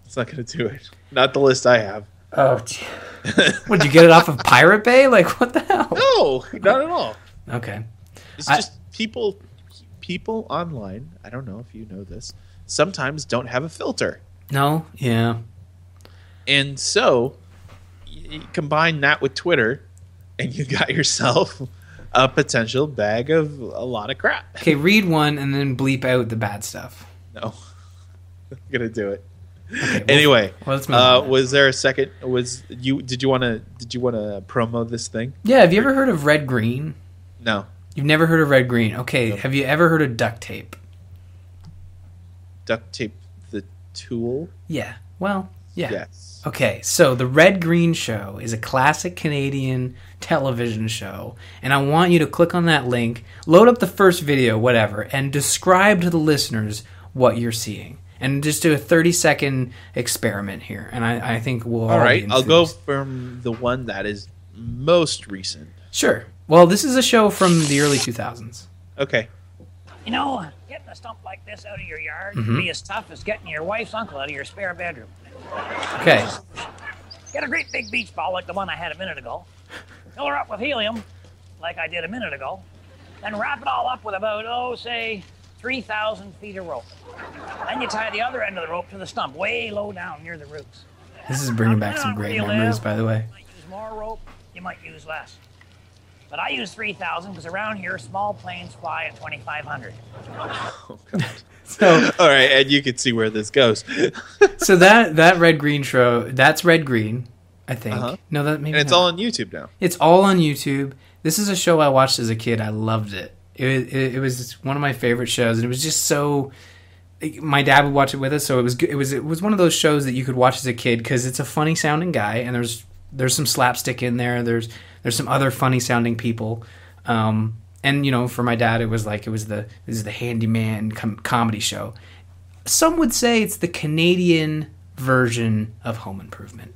it's not going to do it. Not the list I have. Oh. Would you get it off of Pirate Bay? Like what the hell? No, not at all. Okay. It's I- just people. People online. I don't know if you know this. Sometimes don't have a filter. No. Yeah. And so you combine that with Twitter, and you got yourself a potential bag of a lot of crap. Okay. Read one and then bleep out the bad stuff. No, I'm gonna do it Okay, anyway. well, uh, was there a second? Was you? Did you want to? Did you want to promo this thing? Yeah. Have you ever heard of Red Green? No. You've never heard of red green. Okay, No. have you ever heard of duct tape? Duct tape the tool. Yeah. Well, yeah. Yes. Okay, so the Red Green Show is a classic Canadian television show, and I want you to click on that link, load up the first video, whatever, and describe to the listeners what you're seeing. And just do a 30 second experiment here, and I, I think we'll all, All right. be I'll go from the one that is most recent. Sure. Well, this is a show from the early 2000s. Okay. You know, getting a stump like this out of your yard Mm-hmm. can be as tough as getting your wife's uncle out of your spare bedroom. Okay. Get a great big beach ball like the one I had a minute ago. Fill her up with helium, like I did a minute ago. Then wrap it all up with about, oh, say, 3,000 feet of rope. Then you tie the other end of the rope to the stump, way low down near the roots. This is bringing back some great memories, live, by the way. You might use more rope, you might use less. But I use 3,000 because around here, small planes fly at 2,500. Oh, God. So, All right, and you can see where this goes. so that that red green show, that's red green, I think. Uh-huh. No, that maybe and it's not. all on YouTube now. It's all on YouTube. This is a show I watched as a kid. I loved it. It, it, it was one of my favorite shows, and it was just so. My dad would watch it with us, so it was. It was it was one of those shows that you could watch as a kid because it's a funny sounding guy, and there's there's some slapstick in there. There's there's some other funny sounding people, um, and you know, for my dad, it was like it was the this is the handyman com- comedy show. Some would say it's the Canadian version of Home Improvement.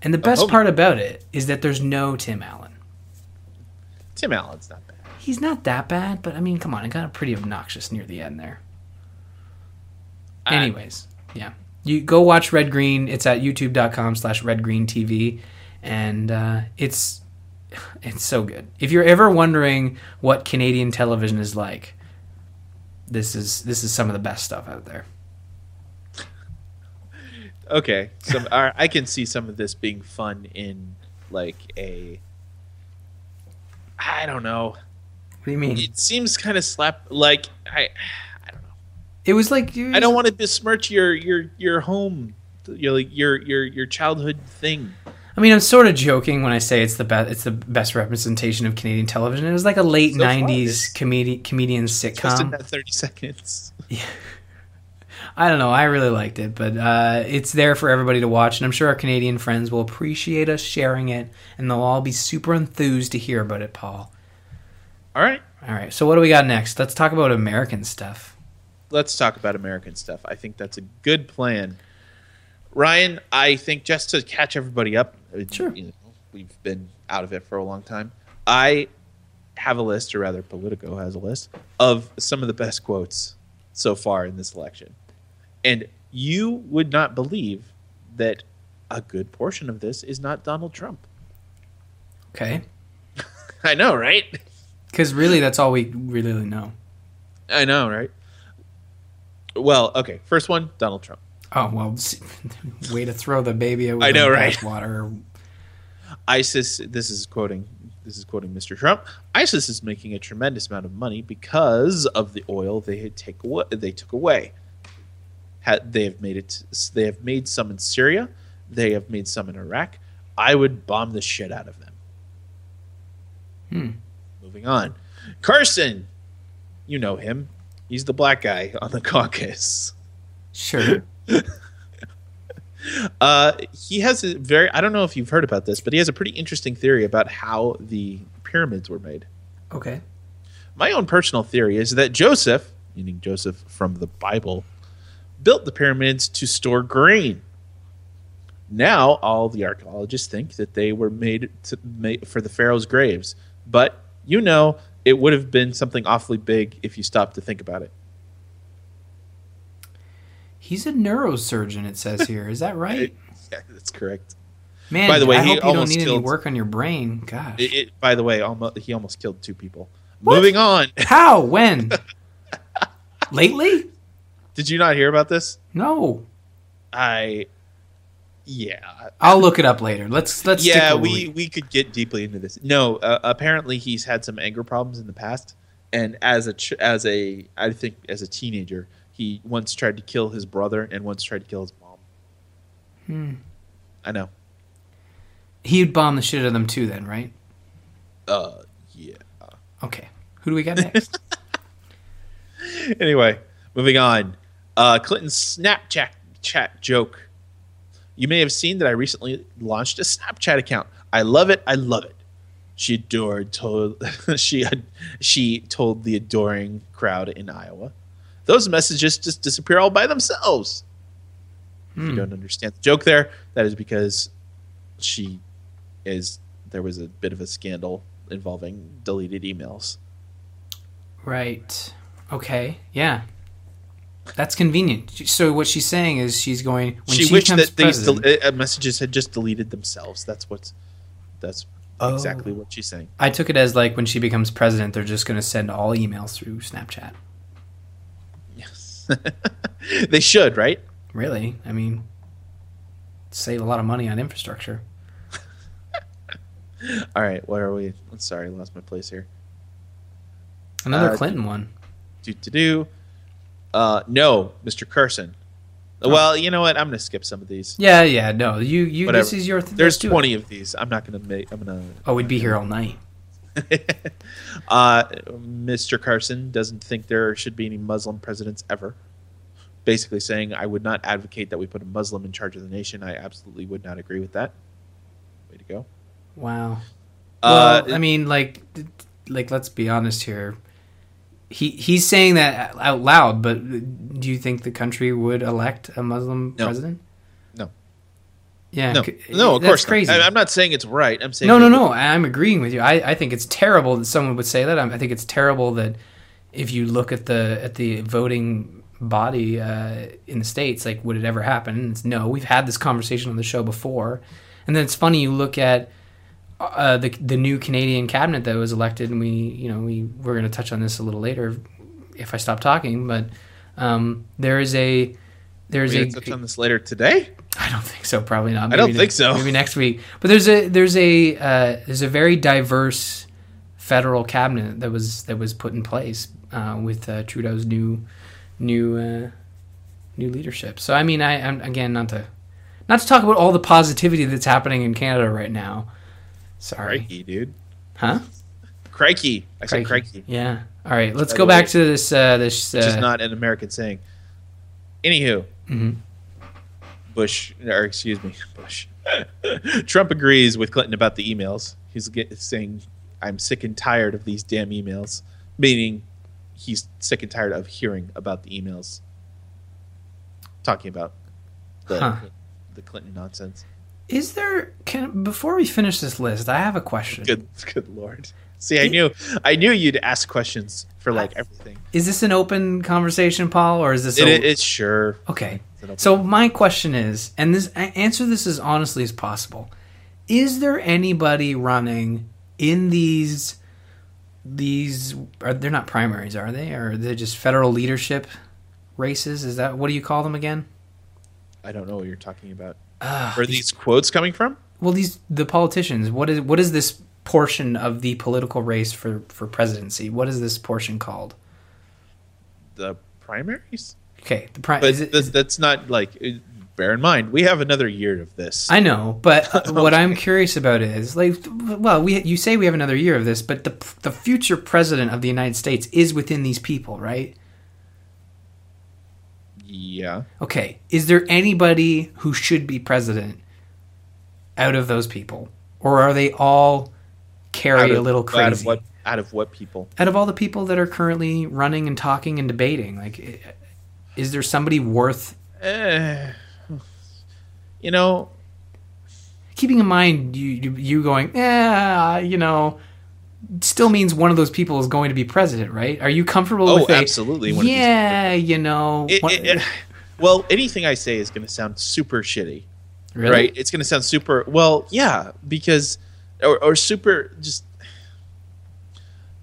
And the best Home- part about it is that there's no Tim Allen. Tim Allen's not bad. He's not that bad, but I mean, come on, it got pretty obnoxious near the end there. I- Anyways, yeah. You go watch Red Green. It's at youtube.com slash red green TV. And uh, it's it's so good. If you're ever wondering what Canadian television is like, this is this is some of the best stuff out there. Okay, so right, I can see some of this being fun in like a. I don't know. What do you mean? It seems kind of slap. Like I, I don't know. It was like I don't want to besmirch your your your home, your like your your your childhood thing. I mean, I'm sort of joking when I say it's the best. It's the best representation of Canadian television. It was like a late So '90s it's- comedi- comedian sitcom. Just in that thirty seconds. Yeah. I don't know. I really liked it, but uh, it's there for everybody to watch, and I'm sure our Canadian friends will appreciate us sharing it, and they'll all be super enthused to hear about it, Paul. All right, All right. So what do we got next? Let's talk about American stuff. let's talk about American stuff. I think that's a good plan. Ryan, I think just to catch everybody up, uh, Sure. you know, we've been out of it for a long time. I have a list, or rather, Politico has a list of some of the best quotes so far in this election, and you would not believe that a good portion of this is not Donald Trump. Okay. I know, right? Because really, that's all we really know. I know, right? Well, okay. First one, Donald Trump. Oh well, way to throw the baby out with I know, right? Water. ISIS. This is quoting. This is quoting Mr. Trump. ISIS is making a tremendous amount of money because of the oil they had take away, they took away. Had, they have made it. They have made some in Syria. They have made some in Iraq. I would bomb the shit out of them. Hmm. Moving on, Carson. You know him. He's the black guy on the caucus. Sure. Uh, he has a very I don't know if you've heard about this, but he has a pretty interesting theory about how the pyramids were made. Okay. My own personal theory is that Joseph, meaning Joseph from the Bible, built the pyramids to store grain. Now all the archaeologists think that they were made to make for the pharaoh's graves, but you know it would have been something awfully big if you stopped to think about it. He's a neurosurgeon. It says here. Is that right? Yeah, that's correct. Man, By the way, I he hope you don't almost need any killed- work on your brain. Gosh. It, it, by the way, almost, he almost killed two people. What? Moving on. How? When? Lately? Did you not hear about this? No. I, yeah, I'll look it up later. Let's let's yeah. We we could get deeply into this. No, uh, apparently he's had some anger problems in the past, and as a as a I think as a teenager, he once tried to kill his brother and once tried to kill his mom. Hmm. I know. He'd bomb the shit out of them too, then, right? Uh, yeah. Okay. Who do we got next? anyway, moving on. Uh, Clinton's Snapchat chat joke. You may have seen that I recently launched a Snapchat account. I love it. I love it. She adored told she she told the adoring crowd in Iowa. Those messages just disappear all by themselves. If you Hmm. don't understand the joke there, that is because she is there was a bit of a scandal involving deleted emails. Right. Okay. Yeah. That's convenient. So what she's saying is she's going when she, she, wished becomes that these president. del- uh, messages had just deleted themselves. That's what's that's Oh. exactly what she's saying. I took it as like when she becomes president, they're just going to send all emails through Snapchat. Yes, they should, right? Really? I mean, save a lot of money on infrastructure. All right, where are we? I'm sorry, I lost my place here. Another Uh, Clinton one. Do to do. Uh, no, Mr. Carson. Well, you know what? I'm gonna skip some of these. Yeah, yeah. No, you, you. Whatever. This is your. Th- There's let's do it. 20 of these. I'm not gonna make. I'm gonna. Oh, we'd be here all night. uh, Mr. Carson doesn't think there should be any Muslim presidents ever. Basically saying, I would not advocate that we put a Muslim in charge of the nation. I absolutely would not agree with that. Way to go. Wow. Uh, well, I mean, like, like let's be honest here. He he's saying that out loud, but do you think the country would elect a Muslim No. president? No. Yeah. no, no, of course crazy. Not. I, am not saying it's right. I'm saying no, no, no. I'm agreeing with you. I, I think it's terrible that someone would say that. I, I think it's terrible that if you look at the at the voting body uh, in the states, like would it ever happen? It's no. We've had this conversation on the show before, and then it's funny you look at uh, the the new Canadian cabinet that was elected, and we you know we we're going to touch on this a little later if I stop talking, but um, there is a there's We a touch on this later today. I don't think so. Probably not. I don't Maybe think so. Maybe next week. But there's a there's a uh, there's a very diverse federal cabinet that was that was put in place uh, with uh, Trudeau's new new uh, new leadership. So I mean, I I'm, again not to not to talk about all the positivity that's happening in Canada right now. Sorry, Crikey, dude. huh? Crikey. I said crikey. Yeah. All right. Let's go back way, to this. Uh, this. Uh, Which is not an American saying. Anywho, mhm. Bush, or excuse me, Bush. Trump agrees with Clinton about the emails. He's get, saying, "I'm sick and tired of these damn emails," meaning he's sick and tired of hearing about the emails. Talking about the Huh. the Clinton nonsense. Is there? Can before we finish this list, I have a question. Good, good lord. See, I knew, I knew you'd ask questions for like everything. Is this an open conversation, Paul, or is this It, a- it's sure. okay? It's So my question is, and this answer this as honestly as possible: Is there anybody running in these these? Are they're not primaries, are they? Or they're just federal leadership races? Is that what do you call them again? I don't know what you're talking about. Where are these quotes coming from? Well, these the politicians. What is what is this portion of the political race for for presidency? What is this portion called? The primaries? Okay, the pri- But is it, that's not like. uh, Bear in mind, we have another year of this. I know, but what I'm curious about is like, well, we you say we have another year of this, but the the future president of the United States is within these people, right? Yeah. Okay, is there anybody who should be president out of those people, or are they all carry Out a little crazy? Out of what? Out of what people? out of all the people that are currently running and talking and debating, like, is there somebody worth Eh, you know, keeping in mind you you, you going? Yeah, you know, still means one of those people is going to be president, right? Are you comfortable Oh, with a, absolutely, one Yeah, you know, it, what- it- it- well, anything I say is going to sound super shitty, really? right? It's going to sound super. Well, yeah, because or, or super just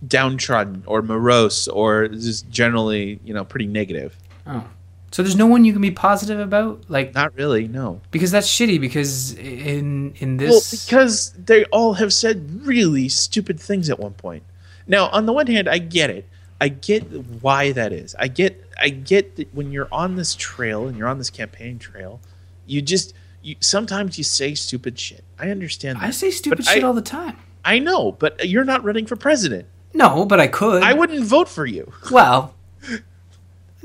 downtrodden or morose or just generally, you know, pretty negative. Oh. So there's no one you can be positive about, like Not really, no. because that's shitty. Because in in Well, this, because they all have said really stupid things at one point. Now, on the one hand, I get it. I get why that is. I get I get that when you're on this trail and you're on this campaign trail, you just you sometimes you say stupid shit. I understand that. I say stupid But shit I, all the time. I know, but you're not running for president. No, but I could. I wouldn't vote for you. Well,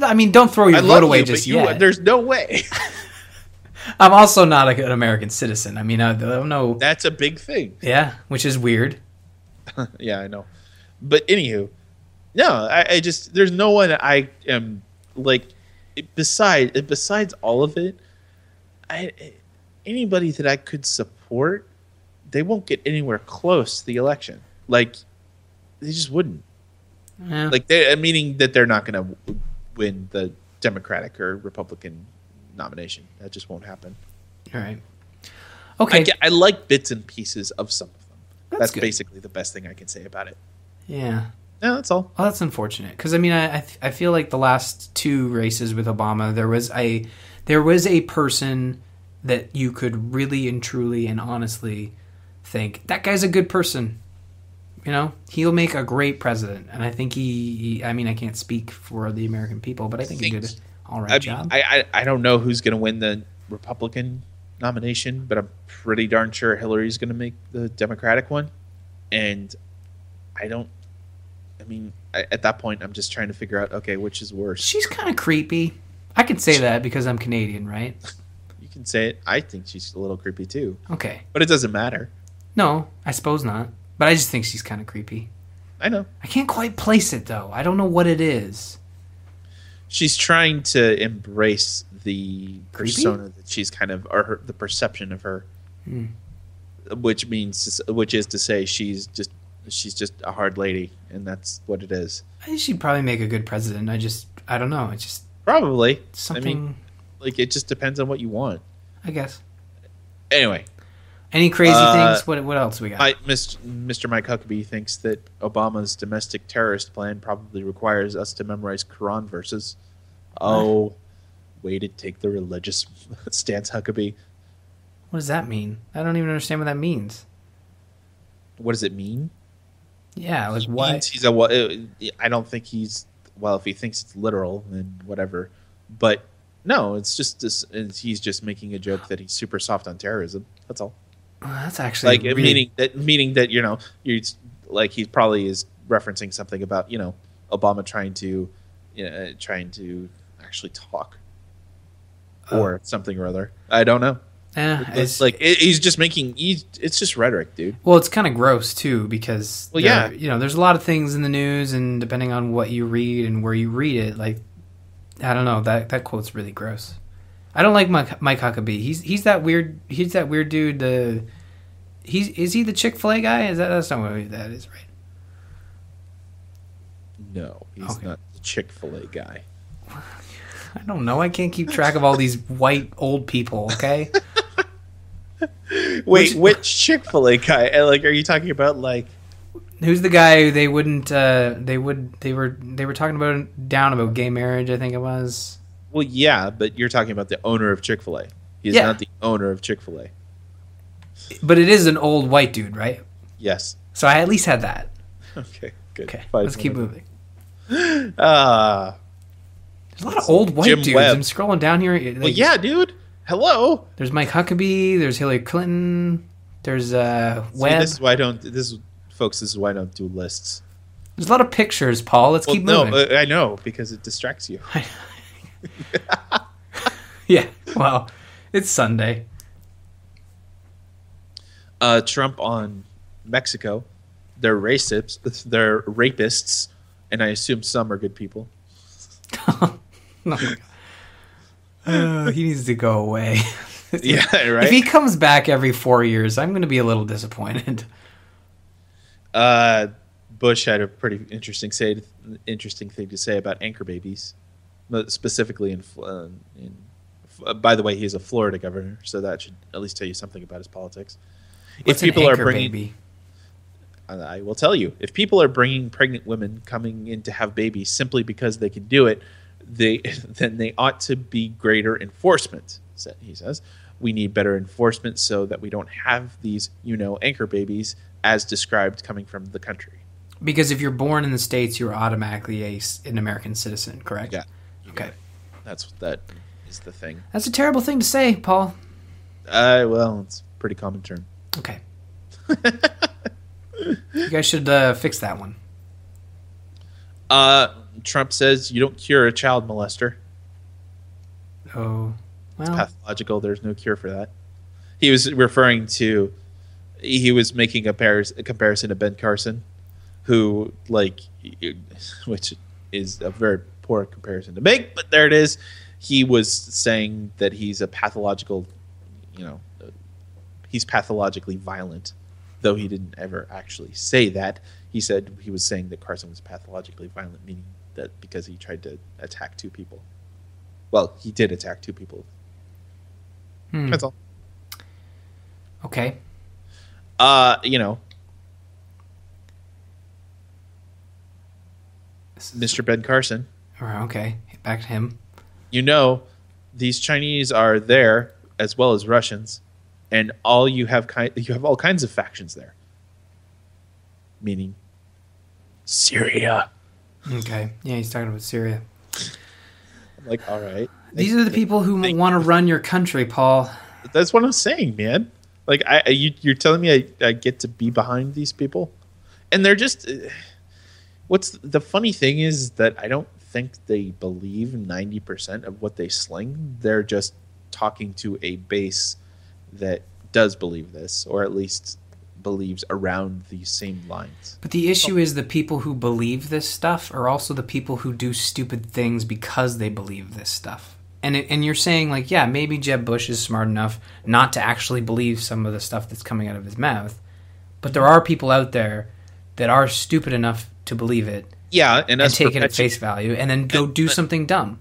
I mean, don't throw your I vote away you, just but you, yet. there's no way. I'm also not an American citizen. I mean, I don't know. That's a big thing. Yeah, which is weird. yeah, I know. But anywho, no, I, I just there's no one I am like besides besides all of it. I anybody that I could support they won't get anywhere close to the election. Like they just wouldn't. Yeah. Like they meaning that they're not going to win the Democratic or Republican nomination. That just won't happen. all right. I, Okay. get- I like bits and pieces of some of them. That's That's, basically the best thing I can say about it. yeah. Yeah, that's all. Well, that's unfortunate because I mean, I I, th- I feel like the last two races with Obama, there was a there was a person that you could really and truly and honestly think that guy's a good person. You know, he'll make a great president, and I think he. he I mean, I can't speak for the American people, but I think he did all right I job. mean, I, I I don't know who's going to win the Republican nomination, but I'm pretty darn sure Hillary's going to make the Democratic one, and I don't. I mean, I, at that point, I'm just trying to figure out okay, which is worse. She's kind of creepy. I can say that because I'm Canadian, right? You can say it. I think she's a little creepy too, Okay. but it doesn't matter. No, I suppose not. But I just think she's kind of creepy. I know I can't quite place it though. I don't know what it is. she's trying to embrace the Creepy? persona that she's kind of or her, the perception of her, Hmm. which means which is to say she's just she's just a hard lady, and that's what it is. I think she'd probably make a good president. I just, I don't know. It's just Probably something. I mean, like it just depends on what you want. I guess. Anyway, Any crazy Uh, things? What What else we got? I, Mr. Mike Huckabee thinks that Obama's domestic terrorist plan probably requires us to memorize Quran verses. Oh, way to take the religious stance, Huckabee. what does that mean? I don't even understand what that means. What does it mean? Yeah, like means what? he's a uh, I don't think he's well. If he thinks it's literal, then whatever. But no, it's just this. He's just making a joke that he's super soft on terrorism. That's all. Oh, that's actually Like really, meaning that meaning that you know you like he probably is referencing something about you know Obama trying to you know, trying to actually talk or something or other. I don't know. Eh, It's it's like it, he's just making. He's, it's just rhetoric, dude. Well, it's kind of gross too because Well, yeah. you know, there's a lot of things in the news, and depending on what you read and where you read it, like I don't know that that quote's really gross. I don't like Mike, Mike Huckabee. He's he's that weird. He's that weird dude. The he's is he the Chick Fil A guy? Is that that's not what that is, right? No, he's Okay. not the Chick Fil A guy. I don't know. I can't keep track of all these white old people. Okay. Wait, Which- which, Chick Fil A guy? Uh, Like, are you talking about like? Who's the guy who they wouldn't? Uh, they would. They were. They were talking about down about gay marriage. I think it was. Well, yeah, but you're talking about the owner of Chick Fil A. He's Yeah. not the owner of Chick Fil A. But it is an old white dude, right? Yes. So I at least had that. Okay. Good. Okay, Five let's keep moving. Ah. There's a lot of old white Jim dudes. Webb. I'm scrolling down here. like, well, yeah, dude. Hello. There's Mike Huckabee. There's Hillary Clinton. There's uh, See, Webb. this is why I don't. This is, folks. This is why I don't do lists. There's a lot of pictures, Paul. Let's Well, keep no, moving. uh, I know because it distracts you. yeah. Well, it's Sunday. Uh, Trump on Mexico. They're racists. They're rapists, and I assume some are good people. oh. Uh, he needs to go away. Yeah, right. If he comes back every four years, I'm going to be a little disappointed. Uh, Bush had a pretty interesting say interesting thing to say about anchor babies, specifically in. Uh, in uh, by the way, he's a Florida governor, so that should at least tell you something about his politics. What's if people are bringing, baby? I will tell you, if people are bringing pregnant women coming in to have babies simply because they can do it, they then they ought to be greater enforcement. He says we need better enforcement so that we don't have these, you know, anchor babies as described coming from the country. Because if you're born in the states, you're automatically a, an American citizen, correct? Yeah. Okay. That's that is the thing. That's a terrible thing to say, Paul. Uh, well, it's a pretty common term. Okay. you guys should uh, fix that one. Uh, Trump says you don't cure a child molester. Oh, well, pathological. There's no cure for that. He was referring to, he was making a, a comparison to Ben Carson, who like, which is a very poor comparison to make, but there it is. He was saying that he's a pathological, you know, he's pathologically violent though he didn't ever actually say that. He said he was saying that Carson was pathologically violent, meaning that because he tried to attack two people. Well, he did attack two people. Hmm. That's all. Okay. Uh, you know, Mr. Ben Carson, Or, Okay. Back to him. you know, these Chinese are there as well as Russians, and all you have kind you have all kinds of factions there. Meaning Syria. Okay. Yeah, he's talking about Syria. I'm like, all right. These are the people who Thank- want to run your country, Paul. That's what I'm saying, man. Like, I, you, you're telling me I, I get to be behind these people, and they're just. uh, What's the funny thing is that I don't think they believe ninety percent of what they sling. They're just talking to a base that does believe this, or at least believes around these same lines. But the issue is the people who believe this stuff are also the people who do stupid things because they believe this stuff. And it, and you're saying like, yeah, maybe Jeb Bush is smart enough not to actually believe some of the stuff that's coming out of his mouth, but there are people out there that are stupid enough to believe it Yeah, and and take it at face value and then go do something dumb.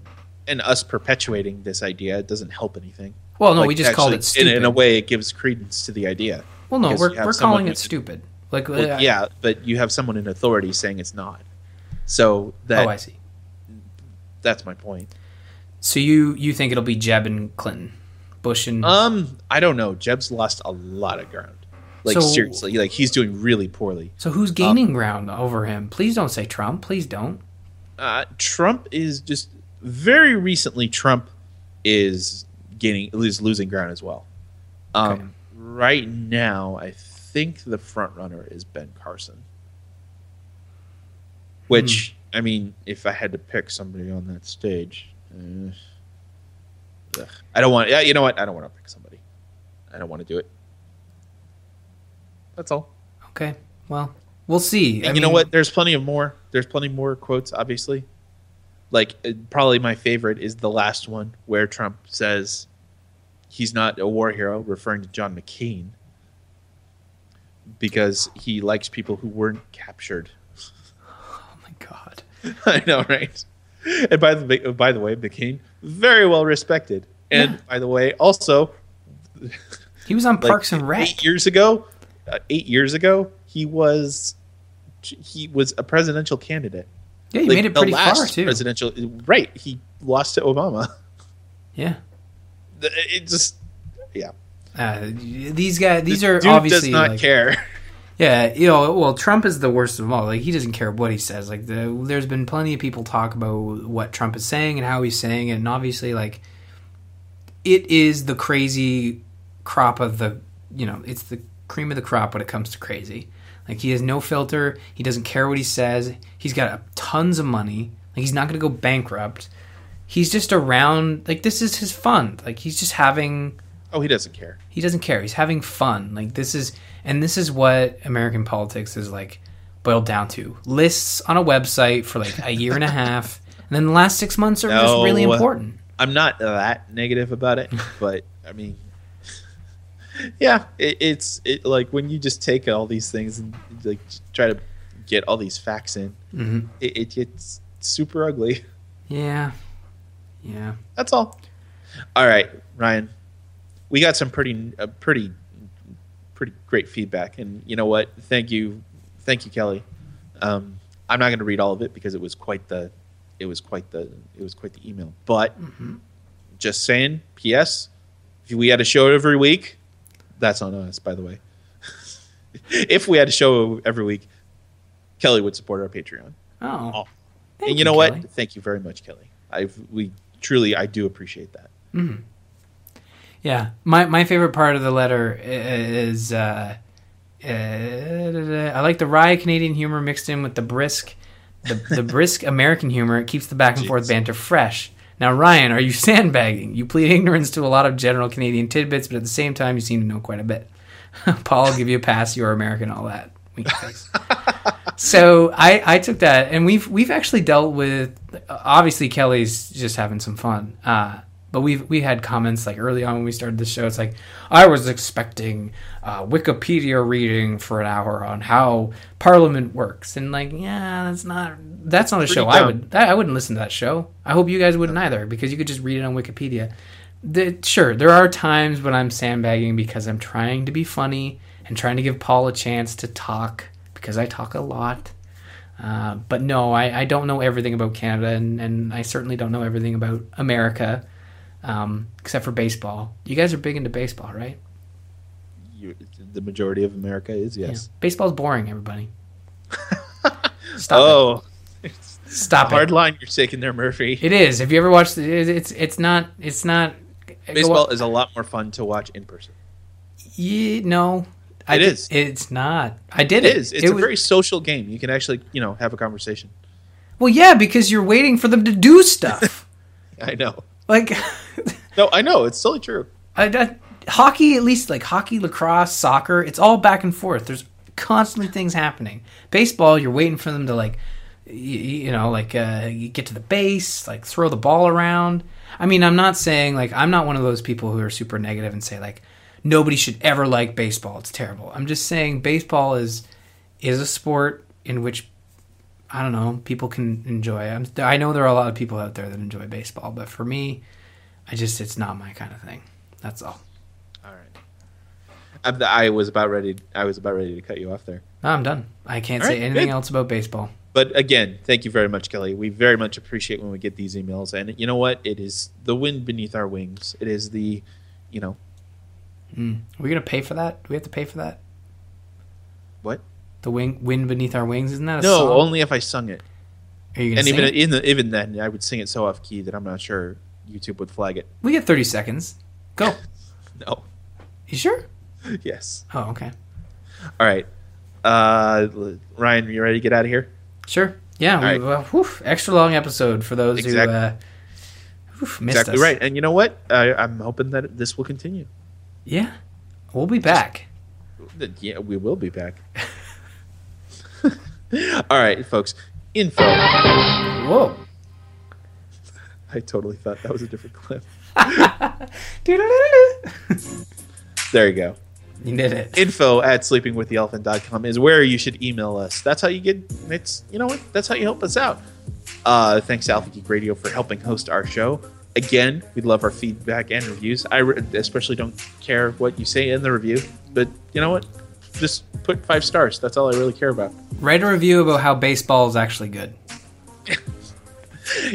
and us perpetuating this idea doesn't help anything. Well, no, Like, we just called it stupid. In, in a way, it gives credence to the idea. well, no, we're we're calling it stupid. Like, Well, uh, yeah, but you have someone in authority saying it's not. So that oh, I see. that's my point. So you you think it'll be Jeb and Clinton, Bush and Um, I don't know. Jeb's lost a lot of ground. Like So- seriously, like he's doing really poorly. So who's gaining ground over him? Please don't say Trump. Please don't. Uh, Trump is just very recently. Trump is gaining is losing ground as well. Um, Okay. right now, I think the front runner is Ben Carson. Which Hmm. I mean, if I had to pick somebody on that stage, uh, ugh. I don't want. Yeah, you know what? I don't want to pick somebody. I don't want to do it. That's all. Okay. Well, we'll see. I And you know what? There's plenty of more. There's plenty more quotes, obviously. Like, uh, probably my favorite is the last one where Trump says he's not a war hero, referring to John McCain, because he likes people who weren't captured. Oh my god. I know, right? And by the by the way, McCain very well respected. And Yeah. by the way, also He was on like, Parks and Rec. eight years ago, uh, eight years ago, he was he was a presidential candidate. Yeah, he Like, made it pretty far too. Presidential, right? He lost to Obama. Yeah. It just, yeah. Uh, these guys, these This are obviously does not like, care. Yeah, you know, well, Trump is the worst of them all. Like he doesn't care what he says. Like the, there's been plenty of people talk about what Trump is saying and how he's saying it, and obviously, like it is the crazy crop of the, you know, it's the cream of the crop when it comes to crazy. Like he has no filter. He doesn't care what he says. He's got tons of money. Like he's not going to go bankrupt. He's just around. Like this is his fun. Like he's just having Oh, he doesn't care. he doesn't care. He's having fun. Like this is and this is what American politics is like boiled down to. Lists on a website for like a year and a half. And then the last six months are just really important. I'm not that negative about it, but I mean, yeah, it, it's it like when you just take all these things and like try to get all these facts in, hmm it, it gets super ugly. Yeah. Yeah. That's all. All right, Ryan, we got some pretty, uh, pretty, pretty great feedback, and you know what? Thank you, thank you, Kelly. Um, I'm not going to read all of it because it was quite the, it was quite the, it was quite the email. But just saying, P.S. If we had a show every week, that's on us, by the way. if we had a show every week, Kelly would support our Patreon. Oh. Oh. And you know what? Kelly. Thank you very much, Kelly. I we truly I do appreciate that. Yeah. My my favorite part of the letter is uh, uh, I like the wry Canadian humor mixed in with the brisk the, the brisk American humor. It keeps the back and forth banter fresh. Now, Ryan, are you sandbagging? You plead ignorance to a lot of general Canadian tidbits, but at the same time, you seem to know quite a bit. Paul, I'll give you a pass. You're American, all that. So I, I took that, and we've we've actually dealt with. Obviously, Kelly's just having some fun, uh, But we've we had comments like early on when we started the show. It's like I was expecting uh, Wikipedia reading for an hour on how Parliament works, and like yeah, that's not that's not a show I would that, I wouldn't listen to that show. I hope you guys wouldn't either because you could just read it on Wikipedia. The, sure, there are times when I'm sandbagging because I'm trying to be funny and trying to give Paul a chance to talk because I talk a lot. Uh, but no, I, I don't know everything about Canada, and, and I certainly don't know everything about America, um, except for baseball. You guys are big into baseball, right? You, the majority of America is yes. Yeah. Baseball's boring, everybody. Stop Oh, it. Stop hard it. line you're taking there, Murphy. It is. Have you ever watched it, it- it's it's not it's not Baseball is a lot more fun to watch in person. Yeah, no, I It did- is. It's not. I did It it. is. It's It a was- very social game. You can actually, you know, have a conversation. well, yeah, because you're waiting for them to do stuff. I know. Like, No, I know. It's totally true. I, I- hockey, at least like hockey, lacrosse, soccer, it's all back and forth. There's constantly things happening. Baseball, you're waiting for them to like, you, you know, like uh, you get to the base, like throw the ball around. I mean, I'm not saying like I'm not one of those people who are super negative and say like nobody should ever like baseball. It's terrible. I'm just saying baseball is is a sport in which I don't know people can enjoy. I'm, I know there are a lot of people out there that enjoy baseball, but for me, I just it's not my kind of thing. That's all. All right. I'm, I was about ready. I was about ready to cut you off there. No, I'm done. I can't All say right, anything good. else about baseball. But again, thank you very much, Kelly. We very much appreciate when we get these emails. And you know what? It is the wind beneath our wings. It is the, you know, Mm. Are we gonna pay for that? Do we have to pay for that? what? The wing, wind beneath our wings. Isn't that a No, song? only if I sung it. Are you gonna And sing even it? in the, even then, I would sing it so off key that I'm not sure YouTube would flag it. We get 30 seconds. Go. No. You sure? yes. Oh, okay. All right. Uh, Ryan, you ready to get out of here? Sure. Yeah. We, right. well, whew, extra long episode for those Exactly. who uh, whew, exactly us. right. And you know what? I, I'm hoping that this will continue. Yeah. We'll be back. Yeah, we will be back. All right, folks. Info. Whoa. I totally thought that was a different clip. There you go. You did it. Info at sleepingwiththeelephant.com is where you should email us. That's how you get it's you know what? That's how you help us out. Uh, thanks Alpha Geek Radio for helping host our show. Again, we love our feedback and reviews. I re- especially don't care what you say in the review, but you know what? Just put five stars. That's all I really care about. Write a review about how baseball is actually good.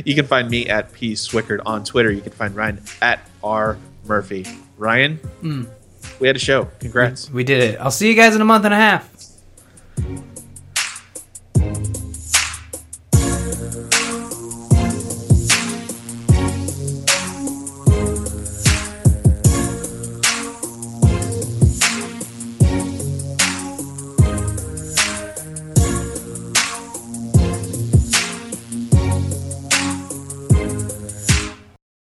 You can find me at P Swickard on Twitter. You can find Ryan at R Murphy. Ryan, hmm. we had a show. Congrats. We did it. I'll see you guys in a month and a half.